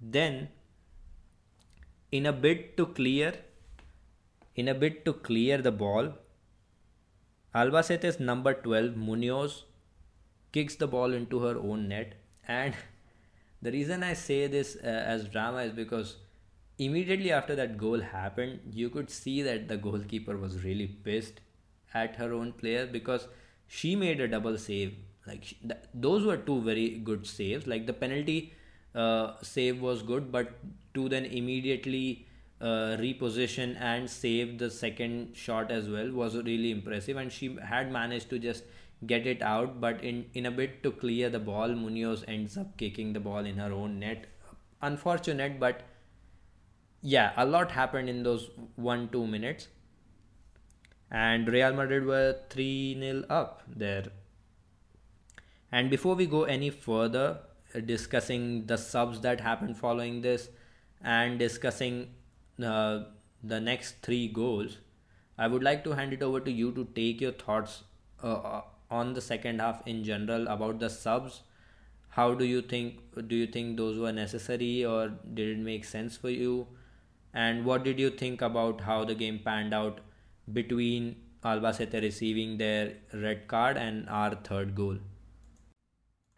then in a bid to clear in a bid to clear the ball Albacete's number 12 Munoz kicks the ball into her own net and (laughs) the reason I say this uh, as drama is because immediately after that goal happened you could see that the goalkeeper was really pissed at her own player because she made a double save. Like she, th- those were two very good saves. Like the penalty uh, save was good but to then immediately uh, reposition and save the second shot as well was really impressive. And she had managed to just get it out but in in a bit to clear the ball munoz ends up kicking the ball in her own net. Unfortunate but yeah a lot happened in those one two minutes and Real Madrid were 3 0 up there. And before we go any further, uh, discussing the subs that happened following this and discussing uh, the next three goals, I would like to hand it over to you to take your thoughts uh, uh on the second half in general about the subs. How do you think? Do you think those were necessary, or did it make sense for you? And what did you think about how the game panned out between Albacete receiving their red card and our third goal?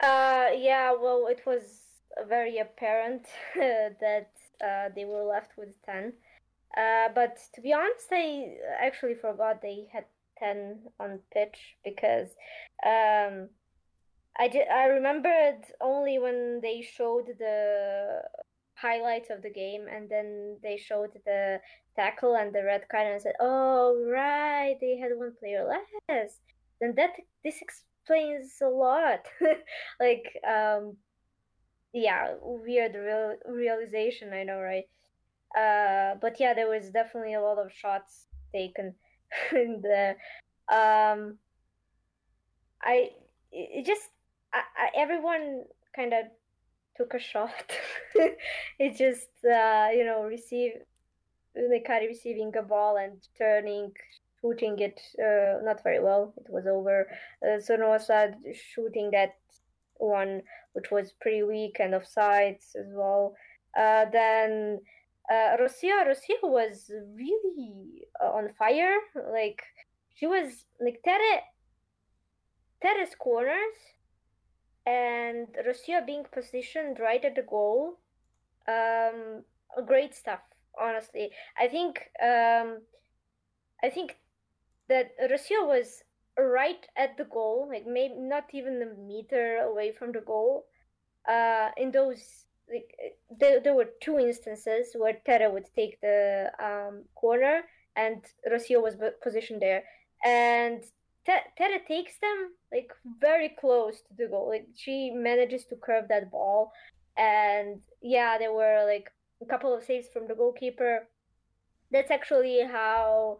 Uh, yeah, well, it was very apparent (laughs) that uh, they were left with 10. Uh, but to be honest, I actually forgot they had 10 on pitch because um, I, I remembered only when they showed the highlights of the game and then they showed the tackle and the red card and said, "Oh right, they had one player less." Then that this explains a lot. (laughs) like um yeah, weird real realization, I know, right? Uh but yeah, there was definitely a lot of shots taken (laughs) in the um I it just I, I, everyone kind of took a shot. (laughs) it just uh, you know receive Hikari receiving a ball and turning, shooting it uh, not very well. It was over. Uh, Sonosa shooting that one, which was pretty weak and offsides as well. Uh, then uh, Rocio, Rocio was really uh, on fire. Like she was like Tere, Tere's corners and Rocio being positioned right at the goal. Um, great stuff. Honestly, I think um, I think that Rocio was right at the goal, like maybe not even a meter away from the goal. Uh, in those, like, there, there were two instances where Tere would take the um, corner and Rocio was positioned there, and Tere takes them like very close to the goal. Like she manages to curve that ball, and yeah, there were like a couple of saves from the goalkeeper. That's actually how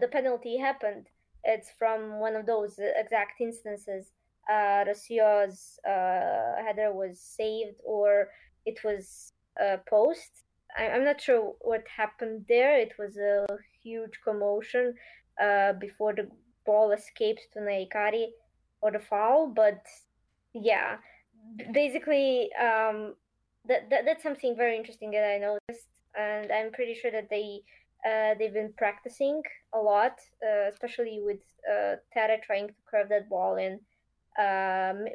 the penalty happened. It's from one of those exact instances. Uh, Rocio's uh, header was saved, or it was a post. I- I'm not sure what happened there. It was a huge commotion uh, before the ball escapes to Nahikari or the foul. But yeah, basically, um, that, that that's something very interesting that I noticed, and I'm pretty sure that they uh, they've been practicing a lot, uh, especially with uh, Tere trying to curve that ball in. Um,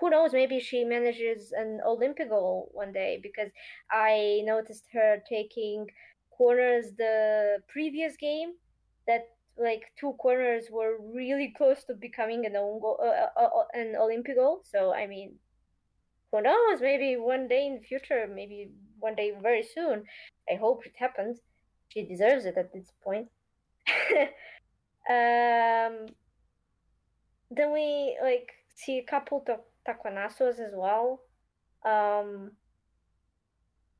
who knows? Maybe she manages an Olympic goal one day because I noticed her taking corners the previous game that like two corners were really (laughs) close to becoming an own goal, uh, uh, uh, an Olympic goal. So I mean, who knows? Maybe one day in the future, maybe one day very soon. I hope it happens. She deserves it at this point. (laughs) um, then we like see a couple of taconazos as well. Um,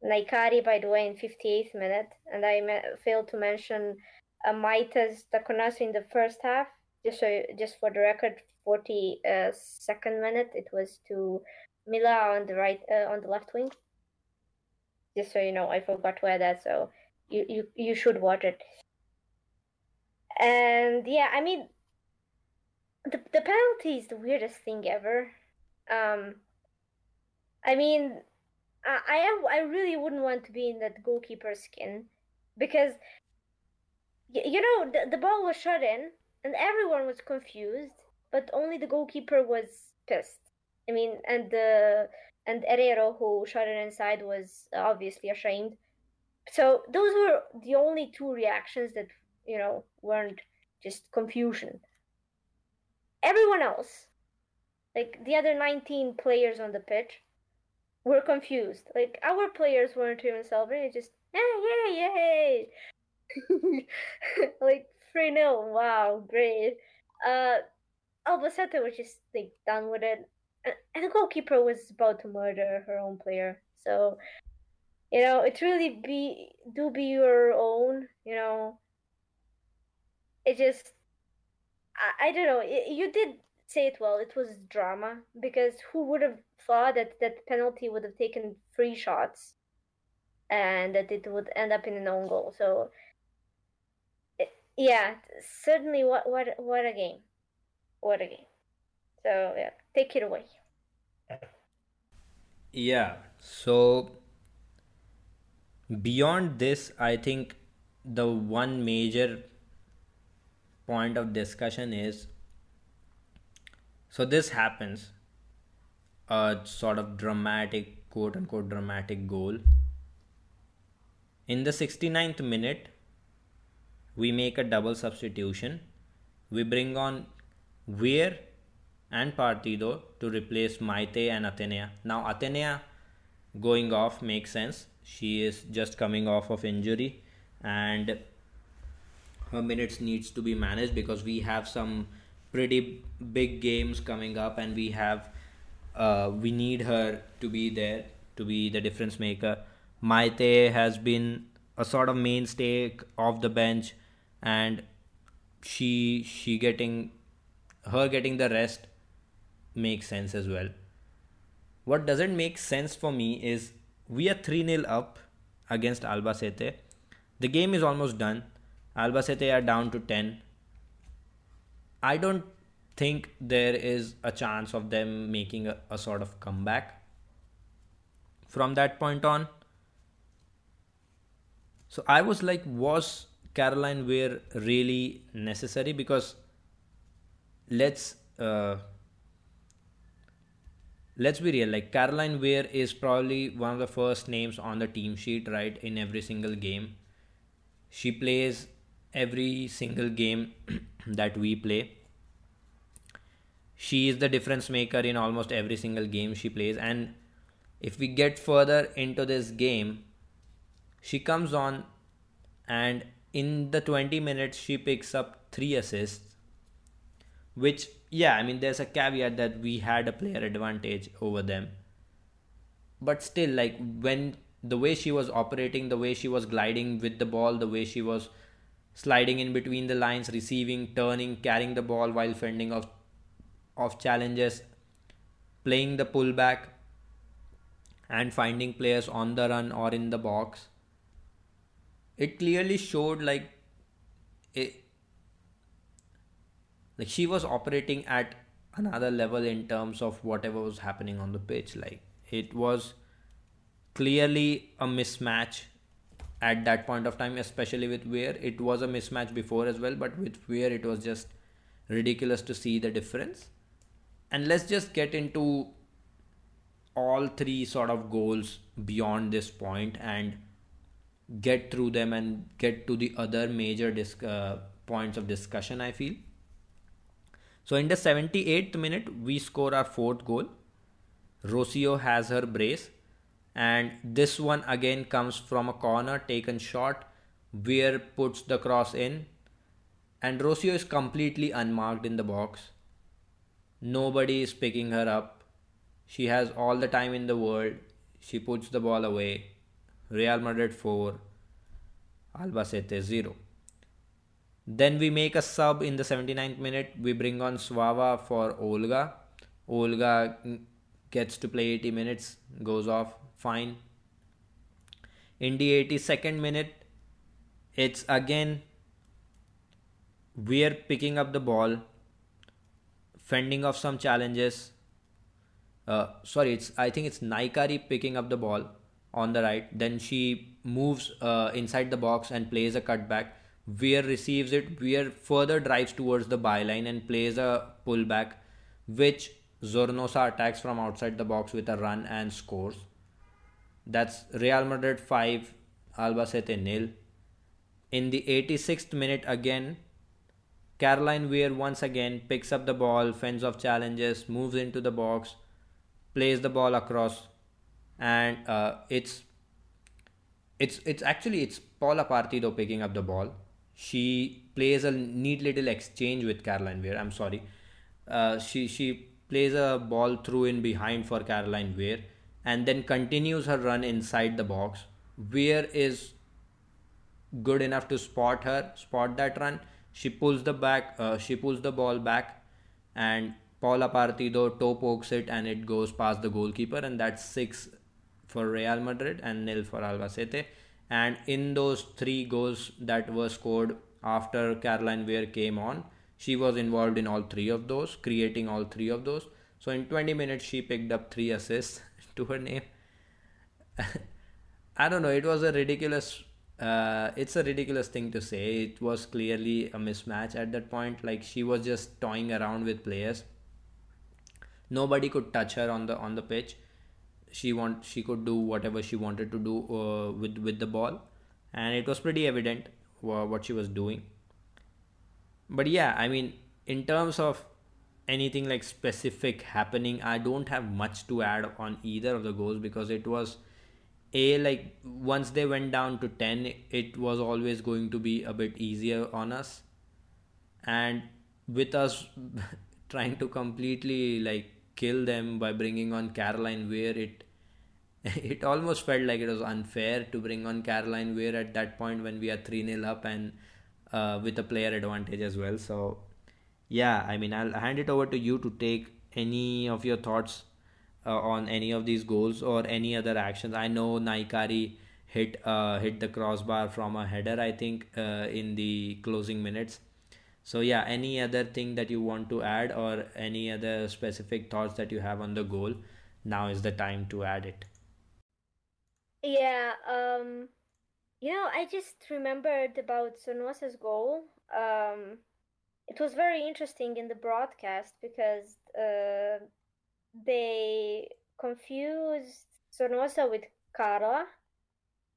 Nahikari, by the way, in 58th minute, and I me- failed to mention uh, Maite's taconazo in the first half. Just so, just for the record, 42nd minute, it was to Mila on the right, uh, on the left wing. Just so you know, I forgot where that, so you you you should watch it. And yeah, I mean, the the penalty is the weirdest thing ever. Um, I mean, I I, I really wouldn't want to be in that goalkeeper's skin because you know the, the ball was shot in and everyone was confused, but only the goalkeeper was pissed. I mean, and the and Herrero who shot it inside was obviously ashamed. So those were the only two reactions that you know weren't just confusion. Everyone else, like the other 19 players on the pitch, were confused. Like our players weren't even celebrating, just yeah, yeah, yay! like 3 0, wow, great. Uh, Albacete was just like done with it. And the goalkeeper was about to murder her own player. So, you know, it really be do be your own, you know. It just I, I don't know. It, you did say it well. It was drama because who would have thought that that penalty would have taken three shots and that it would end up in an own goal. So it, yeah, certainly what what what a game. What a game. So yeah, take it away. Yeah. So beyond this, I think the one major point of discussion is so this happens a sort of dramatic quote unquote dramatic goal in the 69th minute we make a double substitution we bring on Weir and Partido to replace Maite and Athenea. Now, Athenea going off makes sense. She is just coming off of injury and her minutes needs to be managed because we have some pretty big games coming up and we have uh, we need her to be there to be the difference maker. Maite has been a sort of mainstay of the bench and she she getting her getting the rest makes sense as well. what doesn't make sense for me is we are 3 0 up against Albacete. The game is almost done. Albacete are down to 10. I don't think there is a chance of them making a, a sort of comeback from that point on. So I was like, was Caroline Weir really necessary? Because let's uh, let's be real. Like Caroline Weir is probably one of the first names on the team sheet, right? In every single game, she plays every single game (clears throat) that we play. She is the difference maker in almost every single game she plays. And if we get further into this game, she comes on and in the 20 minutes she picks up three assists, which, yeah, I mean, there's a caveat that we had a player advantage over them. But still, like, when the way she was operating, the way she was gliding with the ball, the way she was sliding in between the lines, receiving, turning, carrying the ball while fending off of challenges, playing the pullback, and finding players on the run or in the box. It clearly showed like like she was operating at another level in terms of whatever was happening on the pitch. Like it was clearly a mismatch at that point of time, especially with where It was a mismatch before as well, but with where it was just ridiculous to see the difference. And let's just get into all three sort of goals beyond this point and get through them and get to the other major disc, uh, points of discussion, I feel. So in the 78th minute, we score our fourth goal. Rocio has her brace. And this one again comes from a corner taken shot Weir puts the cross in. And Rocio is completely unmarked in the box. Nobody is picking her up. She has all the time in the world. She puts the ball away. Real Madrid 4 Albacete 0 then we make a sub in the 79th minute we bring on Svava for Olga Olga gets to play 80 minutes goes off fine. In the 82nd minute, it's again we're picking up the ball, fending off some challenges. Uh, sorry, it's I think it's Nahikari picking up the ball on the right. Then she moves uh, inside the box and plays a cutback. Weir receives it. Weir further drives towards the byline and plays a pullback, which Zornoza attacks from outside the box with a run and scores. That's Real Madrid 5, Albacete nil. In the 86th minute again, Caroline Weir once again picks up the ball, fends off challenges, moves into the box, plays the ball across, and uh, it's it's it's actually it's Paula Partido picking up the ball. She plays a neat little exchange with Caroline Weir. I'm sorry. Uh, she she plays a ball through in behind for Caroline Weir and then continues her run inside the box. Weir is good enough to spot her, spot that run. She pulls the back, uh, she pulls the ball back, and Paula Partido toe pokes it, and it goes past the goalkeeper, and that's six for Real Madrid and nil for Albacete. And in those three goals that were scored after Caroline Weir came on, she was involved in all three of those, creating all three of those. So in 20 minutes, she picked up three assists (laughs) to her name. (laughs) I don't know. It was a ridiculous. Uh, it's a ridiculous thing to say. It was clearly a mismatch at that point. Like she was just toying around with players. Nobody could touch her on the on the pitch. She want she could do whatever she wanted to do uh, with with the ball, and it was pretty evident what she was doing. But yeah, I mean, in terms of anything like specific happening i don't have much to add on either of the goals because it was a like once they went down to 10 it was always going to be a bit easier on us and with us (laughs) trying to completely like kill them by bringing on caroline Weir it (laughs) it almost felt like it was unfair to bring on caroline Weir at that point when we are 3 0 up and uh, with a player advantage as well so yeah i mean i'll hand it over to you to take any of your thoughts uh, on any of these goals or any other actions? I know Nahikari hit uh, hit the crossbar from a header, I think, uh, in the closing minutes. So yeah, any other thing that you want to add or any other specific thoughts that you have on the goal? Now is the time to add it. Yeah, um, you know, I just remembered about Zornoza's goal. Um, it was very interesting in the broadcast because uh, they confused Zornoza with Carla.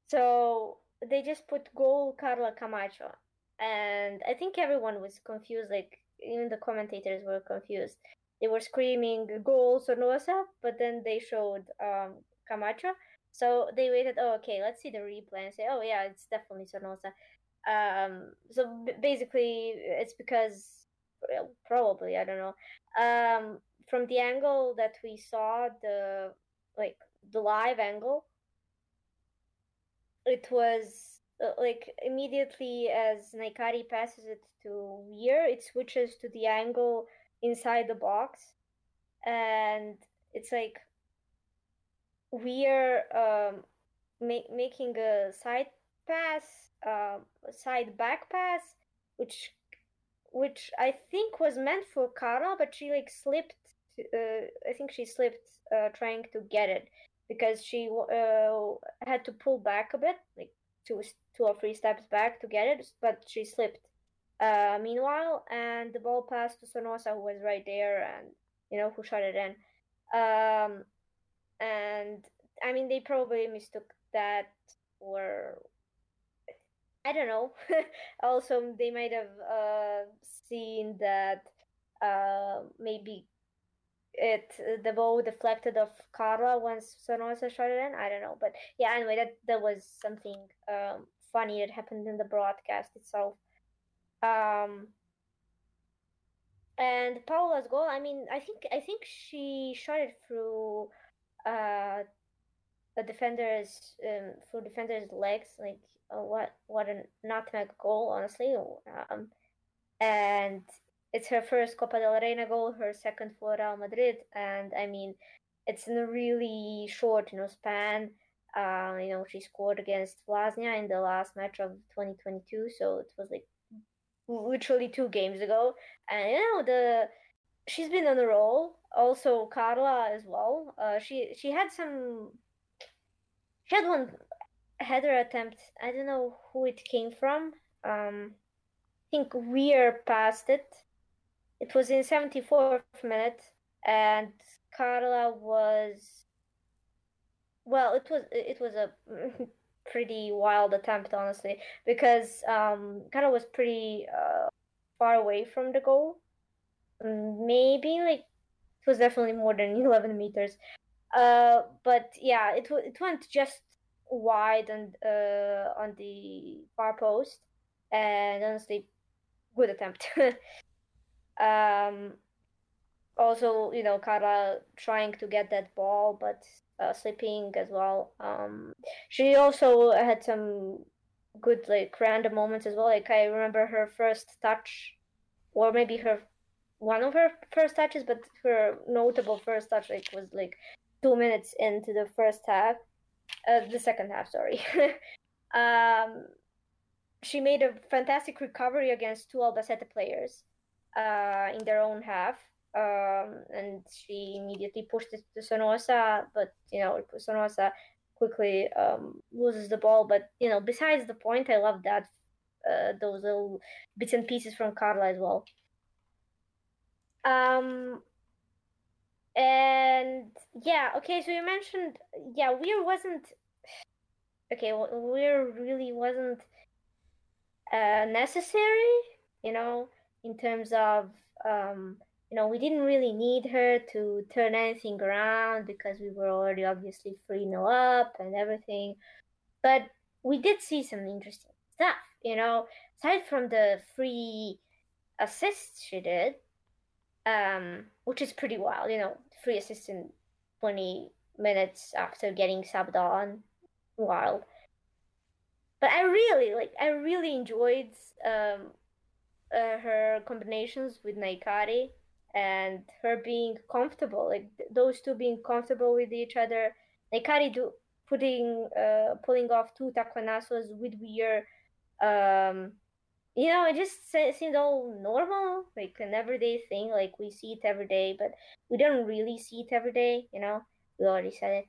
So they just put goal Carla Camacho. And I think everyone was confused, like even the commentators were confused. They were screaming goal Zornoza, but then they showed um, Camacho. So they waited, oh, okay, let's see the replay and say, oh, yeah, it's definitely Zornoza. Um, so b- basically, it's because probably I don't know. Um, from the angle that we saw the like the live angle, it was like immediately as Nahikari passes it to Weir, it switches to the angle inside the box, and it's like Weir um, ma- making a side pass, uh, side back pass, which which I think was meant for Kara, but she like slipped. Uh, I think she slipped uh, trying to get it because she uh, had to pull back a bit, like two two or three steps back to get it, but she slipped. Uh, meanwhile, and the ball passed to Zornoza, who was right there, and you know who shot it in. Um, and I mean, they probably mistook that for I don't know. (laughs) also, they might have uh, seen that uh, maybe it the ball deflected of Carla once Zornoza shot it in. I don't know, but yeah. Anyway, that that was something um, funny that happened in the broadcast itself. Um, and Paula's goal. I mean, I think I think she shot it through uh, a defender's um, through defender's legs, like uh, what what a nutmeg goal, honestly. Um, and it's her first Copa del Reina goal, her second for Real Madrid, and I mean, it's in a really short, you know, span. Uh, you know, she scored against Vllaznia in the last match of 2022, so it was like literally two games ago. And you know, the she's been on a roll. Also, Carla as well. Uh, she she had some. She had one header attempt. I don't know who it came from. Um, I think Weir passed it. It was in 74th minute, and Carla was. Well, it was it was a (laughs) pretty wild attempt, honestly, because um, Carla was pretty uh, far away from the goal. Maybe like it was definitely more than (laughs) 11 meters. Uh, but yeah, it it went just wide and uh, on the far post, and honestly, good attempt. (laughs) um, also, you know, Kara trying to get that ball, but uh, slipping as well. Um, she also had some good like random moments as well. Like I remember her first touch, or maybe her one of her first touches, but her notable first touch like was like two minutes into the first half, uh, the second half, sorry. (laughs) um, she made a fantastic recovery against two Albacete players uh, in their own half. Um, and she immediately pushed it to Zornoza, but you know, Zornoza quickly um, loses the ball. But you know, besides the point, I love that uh, those little bits and pieces from Carla as well. Um, and yeah, okay, so you mentioned, yeah, Weir wasn't, okay, Well, Weir really wasn't uh, necessary, you know, in terms of, um, you know, we didn't really need her to turn anything around because we were already obviously 3 0 up and everything. But we did see some interesting stuff, you know, aside from the free assists she did, um, which is pretty wild. You know, free assist in 20 minutes after getting subbed on. Wild. But I really like. I really enjoyed um, uh, her combinations with Nahikari. and her being comfortable, like those two being comfortable with each other. Nahikari do putting uh pulling off two taconazos with weird um you know, it just se- seemed all normal, like an everyday thing. Like we see it every day, but we don't really see it every day. You know, we already said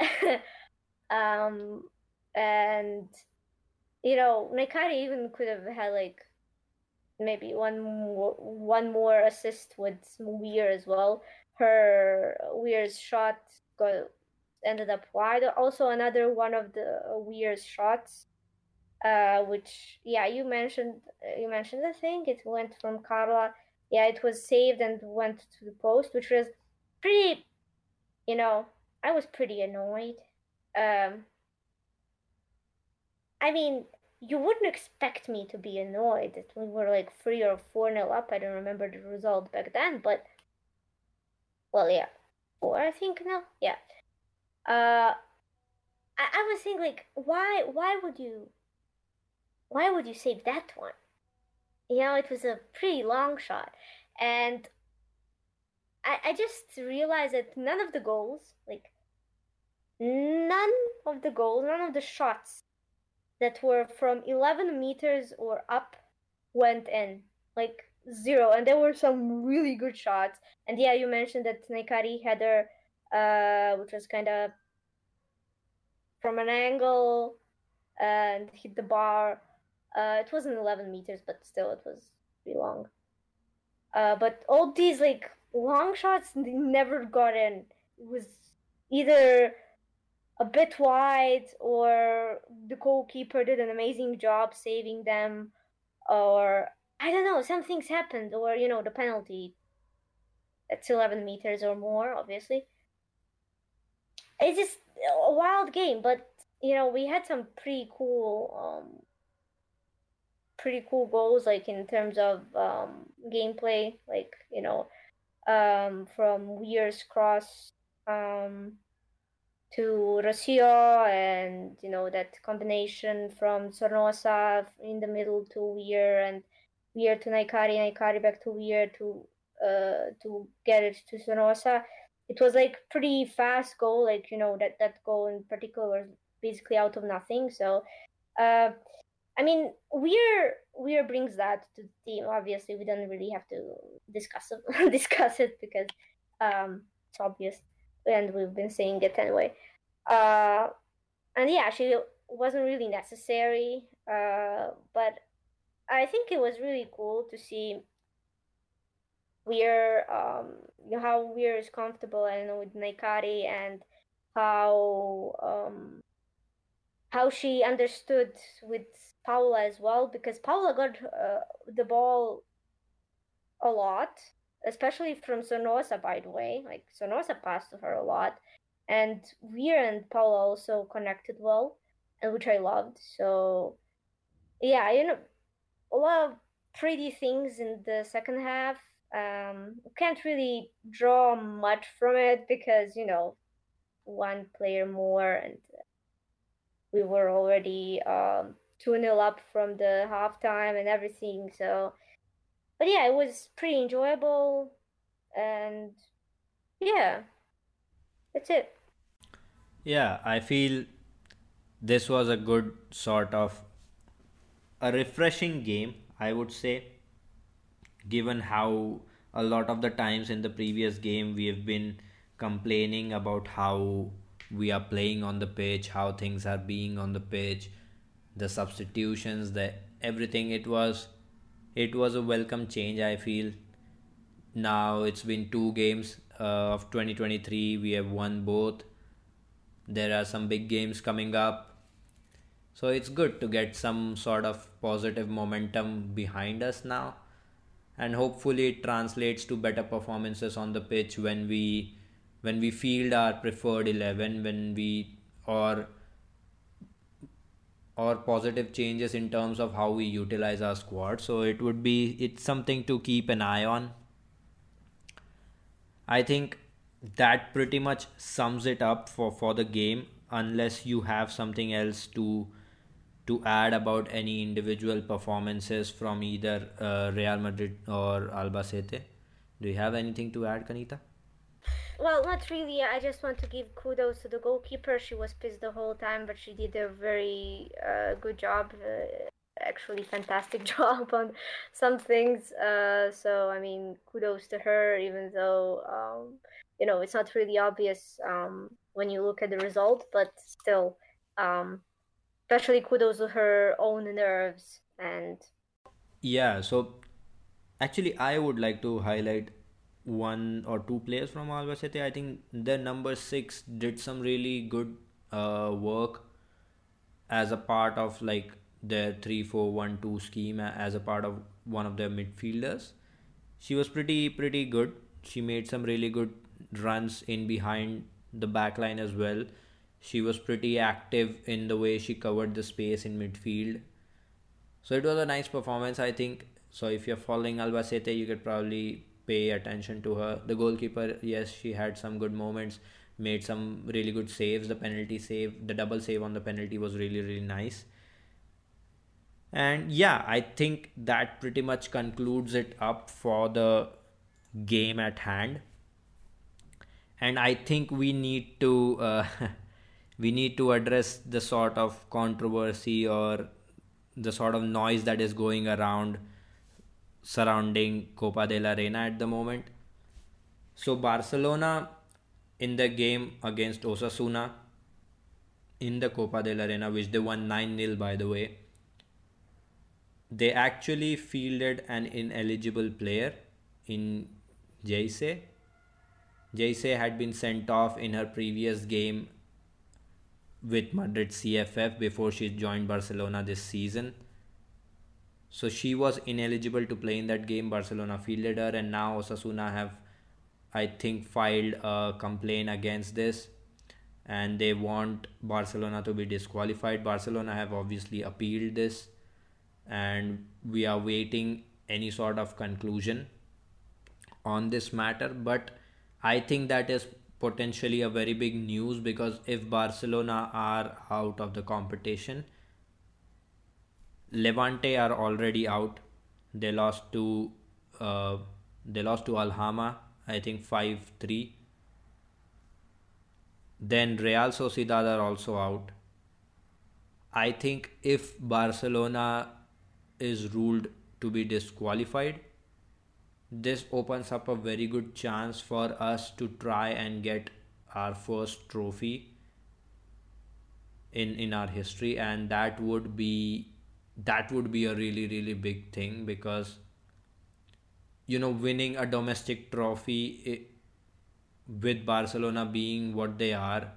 it. (laughs) um, and you know, Nahikari even could have had like maybe one more one more assist with Weir as well. Her Weir's shot got ended up wide. Also, another one of the Weir's shots uh, which yeah, you mentioned you mentioned the thing. It went from Carla. Yeah, it was saved and went to the post, which was pretty. You know, I was pretty annoyed. Um, I mean, you wouldn't expect me to be annoyed that we were like three or four nil up. I don't remember the result back then, but well, yeah, four I think now. Yeah. Uh, I, I was thinking like, why why would you why would you save that one? You know, it was a pretty long shot. And I, I just realized that none of the goals, like, none of the goals, none of the shots that were from 11 meters or up went in. Like, zero. And there were some really good shots. And yeah, you mentioned that Nahikari header, uh, which was kind of from an angle and hit the bar uh, it wasn't 11 meters, but still, it was pretty long. Uh, but all these like long shots never got in. It was either a bit wide or the goalkeeper did an amazing job saving them, or I don't know, something's happened, or you know, the penalty. It's 11 meters or more, obviously. It's just a wild game, but you know, we had some pretty cool um, pretty cool goals like in terms of um, gameplay like you know um, from Weir's cross um, to Rocio and you know that combination from Zornoza in the middle to Weir and Weir to Nahikari, Nahikari back to Weir to uh, to get it to Zornoza. It was like pretty fast goal, like you know that that goal in particular was basically out of nothing. So uh, I mean, Weir Weir brings that to the team. Obviously, we don't really have to discuss it, (laughs) discuss it because um, it's obvious, and we've been saying it anyway. Uh, and yeah, she wasn't really necessary, uh, but I think it was really cool to see Weir, um, you know, how Weir is comfortable, I know, with Nahikari and how um, how she understood with Paula as well because Paula got uh, the ball a lot, especially from Zornoza, by the way. Like Zornoza passed to her a lot, and Weir and Paula also connected well, and which I loved. So, yeah, you know, a lot of pretty things in the second half. Um, can't really draw much from it because you know, one player more, and we were already um, 2 0 up from the halftime and everything. So, but yeah, it was pretty enjoyable. And yeah, that's it. Yeah, I feel this was a good sort of a refreshing game, I would say, given how a lot of the times in the previous game we have been complaining about how we are playing on the pitch, how things are being on the pitch, the substitutions, the everything. It was it was a welcome change. I feel now it's been two games uh, of 2023. We have won both. There are some big games coming up, so it's good to get some sort of positive momentum behind us now, and hopefully it translates to better performances on the pitch when we when we field our preferred 11 when we or or positive changes in terms of how we utilize our squad. So it would be it's something to keep an eye on. I think that pretty much sums it up for for the game unless you have something else to to add about any individual performances from either uh, Real Madrid or Albacete Do you have anything to add, Kanita? Well, not really. I just want to give kudos to the goalkeeper. She was pissed the whole time, but she did a very uh, good job. Uh, actually, fantastic (laughs) job on some things. Uh, so, I mean, kudos to her, even though, um, you know, it's not really obvious um, when you look at the result, but still, um, especially kudos to her own nerves and. Yeah, so actually, I would like to highlight one or two players from Albacete. I think the number six did some really good uh, work as a part of like their three four one two scheme as a part of one of their midfielders. She was pretty pretty good. She made some really good runs in behind the back line as well. She was pretty active in the way she covered the space in midfield. So it was a nice performance, I think. So if you're following Albacete, you could probably pay attention to her. The goalkeeper, yes, she had some good moments, made some really good saves. The penalty save, the double save on the penalty was really, really nice. And yeah, I think that pretty much concludes it up for the game at hand. And I think we need to uh, (laughs) we need to address the sort of controversy or the sort of noise that is going around surrounding Copa de la Reina at the moment. So Barcelona in the game against Osasuna in the Copa de la Reina, which they won 9 0 by the way, they actually fielded an ineligible player in Geyse. Geyse had been sent off in her previous game with Madrid CFF before she joined Barcelona this season. So she was ineligible to play in that game. Barcelona fielded her, and now Osasuna have, I think, filed a complaint against this, and they want Barcelona to be disqualified. Barcelona have obviously appealed this, and we are waiting any sort of conclusion on this matter. But I think that is potentially a very big news because if Barcelona are out of the competition Levante are already out. They lost to uh, they lost to Alhama, I think five three. Then Real Sociedad are also out. I think if Barcelona is ruled to be disqualified, this opens up a very good chance for us to try and get our first trophy in in our history and that would be that would be a really really big thing because you know winning a domestic trophy it, with Barcelona being what they are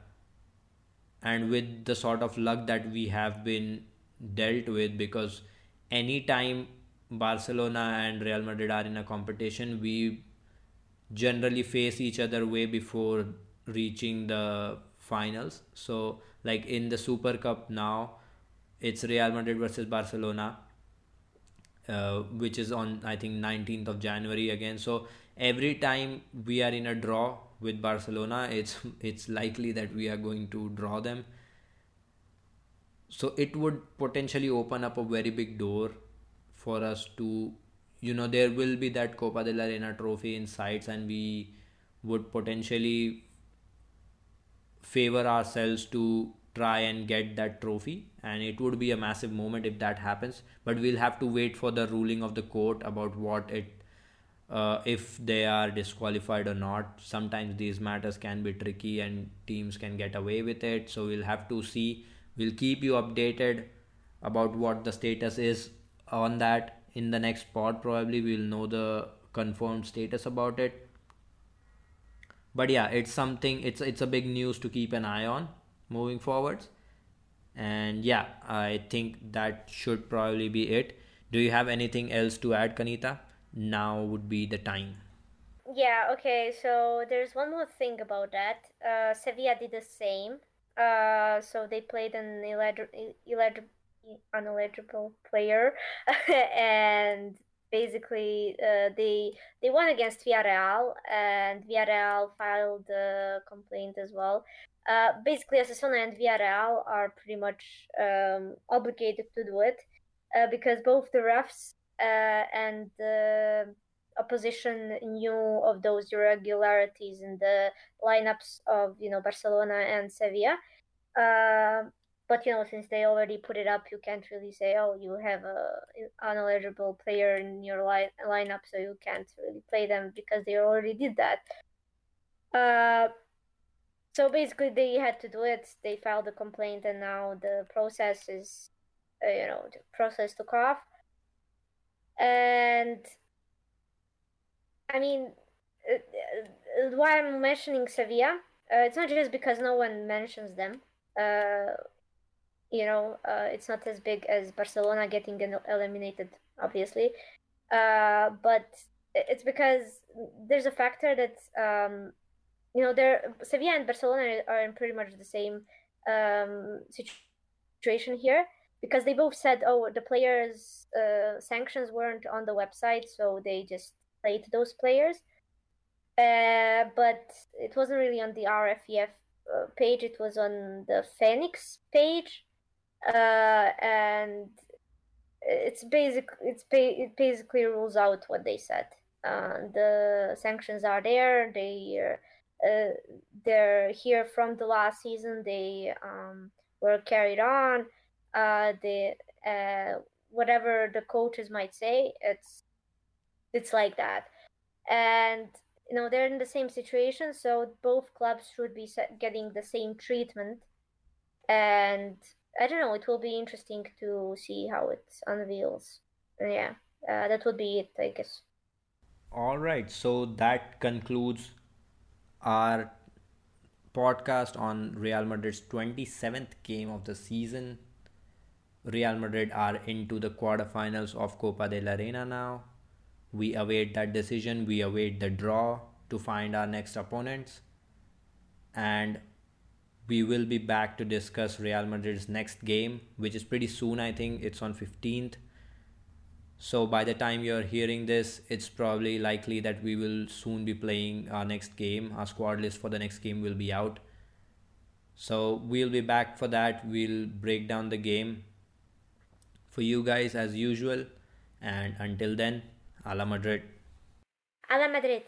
and with the sort of luck that we have been dealt with because anytime Barcelona and Real Madrid are in a competition we generally face each other way before reaching the finals. So like in the super cup now it's Real Madrid versus Barcelona, uh, which is on I think 19th of January again. So every time we are in a draw with Barcelona, it's it's likely that we are going to draw them. So it would potentially open up a very big door for us to, you know, there will be that Copa de la Reina trophy in sights, and we would potentially favor ourselves to try and get that trophy and it would be a massive moment if that happens. But we'll have to wait for the ruling of the court about what it uh, if they are disqualified or not. Sometimes these matters can be tricky and teams can get away with it. So we'll have to see. We'll keep you updated about what the status is on that. In the next pod probably we'll know the confirmed status about it. But yeah it's something it's it's a big news to keep an eye on moving forwards and yeah i think that should probably be it. Do you have anything else to add kanita? Now would be the time. Yeah okay so there's one more thing about that. Uh, sevilla did the same. Uh, so they played an illegible, uneligible player. (laughs) And basically uh, they they won against Villarreal and Villarreal filed a complaint as well uh, basically, Osasuna and Villarreal are pretty much um, obligated to do it uh, because both the refs uh, and the opposition knew of those irregularities in the lineups of you know Barcelona and Sevilla. Uh, but you know, since they already put it up, you can't really say, "Oh, you have a uneligible player in your line lineup, so you can't really play them," because they already did that. So basically, they had to do it. They filed a complaint, and now the process is, uh, you know, the process took off. And I mean, uh, uh, why I'm mentioning Sevilla, uh, it's not just because no one mentions them. Uh, you know, uh, it's not as big as Barcelona getting eliminated, obviously. But it's because there's a factor that um, you know, they're Sevilla and Barcelona are in pretty much the same um, situation here because they both said, oh, the players' uh, sanctions weren't on the website, so they just played those players. Uh, but it wasn't really on the RFEF uh, page; it was on the Phoenix page uh, and it's basic. It's it basically rules out what they said. Uh, the sanctions are there. They they're here from the last season. They um, were carried on. Uh, the uh, whatever the coaches might say, it's it's like that, and you know they're in the same situation. So both clubs should be getting the same treatment, and I don't know. It will be interesting to see how it unveils. Yeah, uh, that would be it, I guess. All right. So that concludes our podcast on Real Madrid's 27th game of the season. Real Madrid are into the quarterfinals of Copa de la Reina now. We await that decision. We await the draw to find our next opponents. And we will be back to discuss Real Madrid's next game, which is pretty soon, I think. It's on 15th. So by the time you're hearing this, it's probably likely that we will soon be playing our next game. Our squad list for the next game will be out. So we'll be back for that. We'll break down the game for you guys as usual. And until then, a la Madrid. A la Madrid.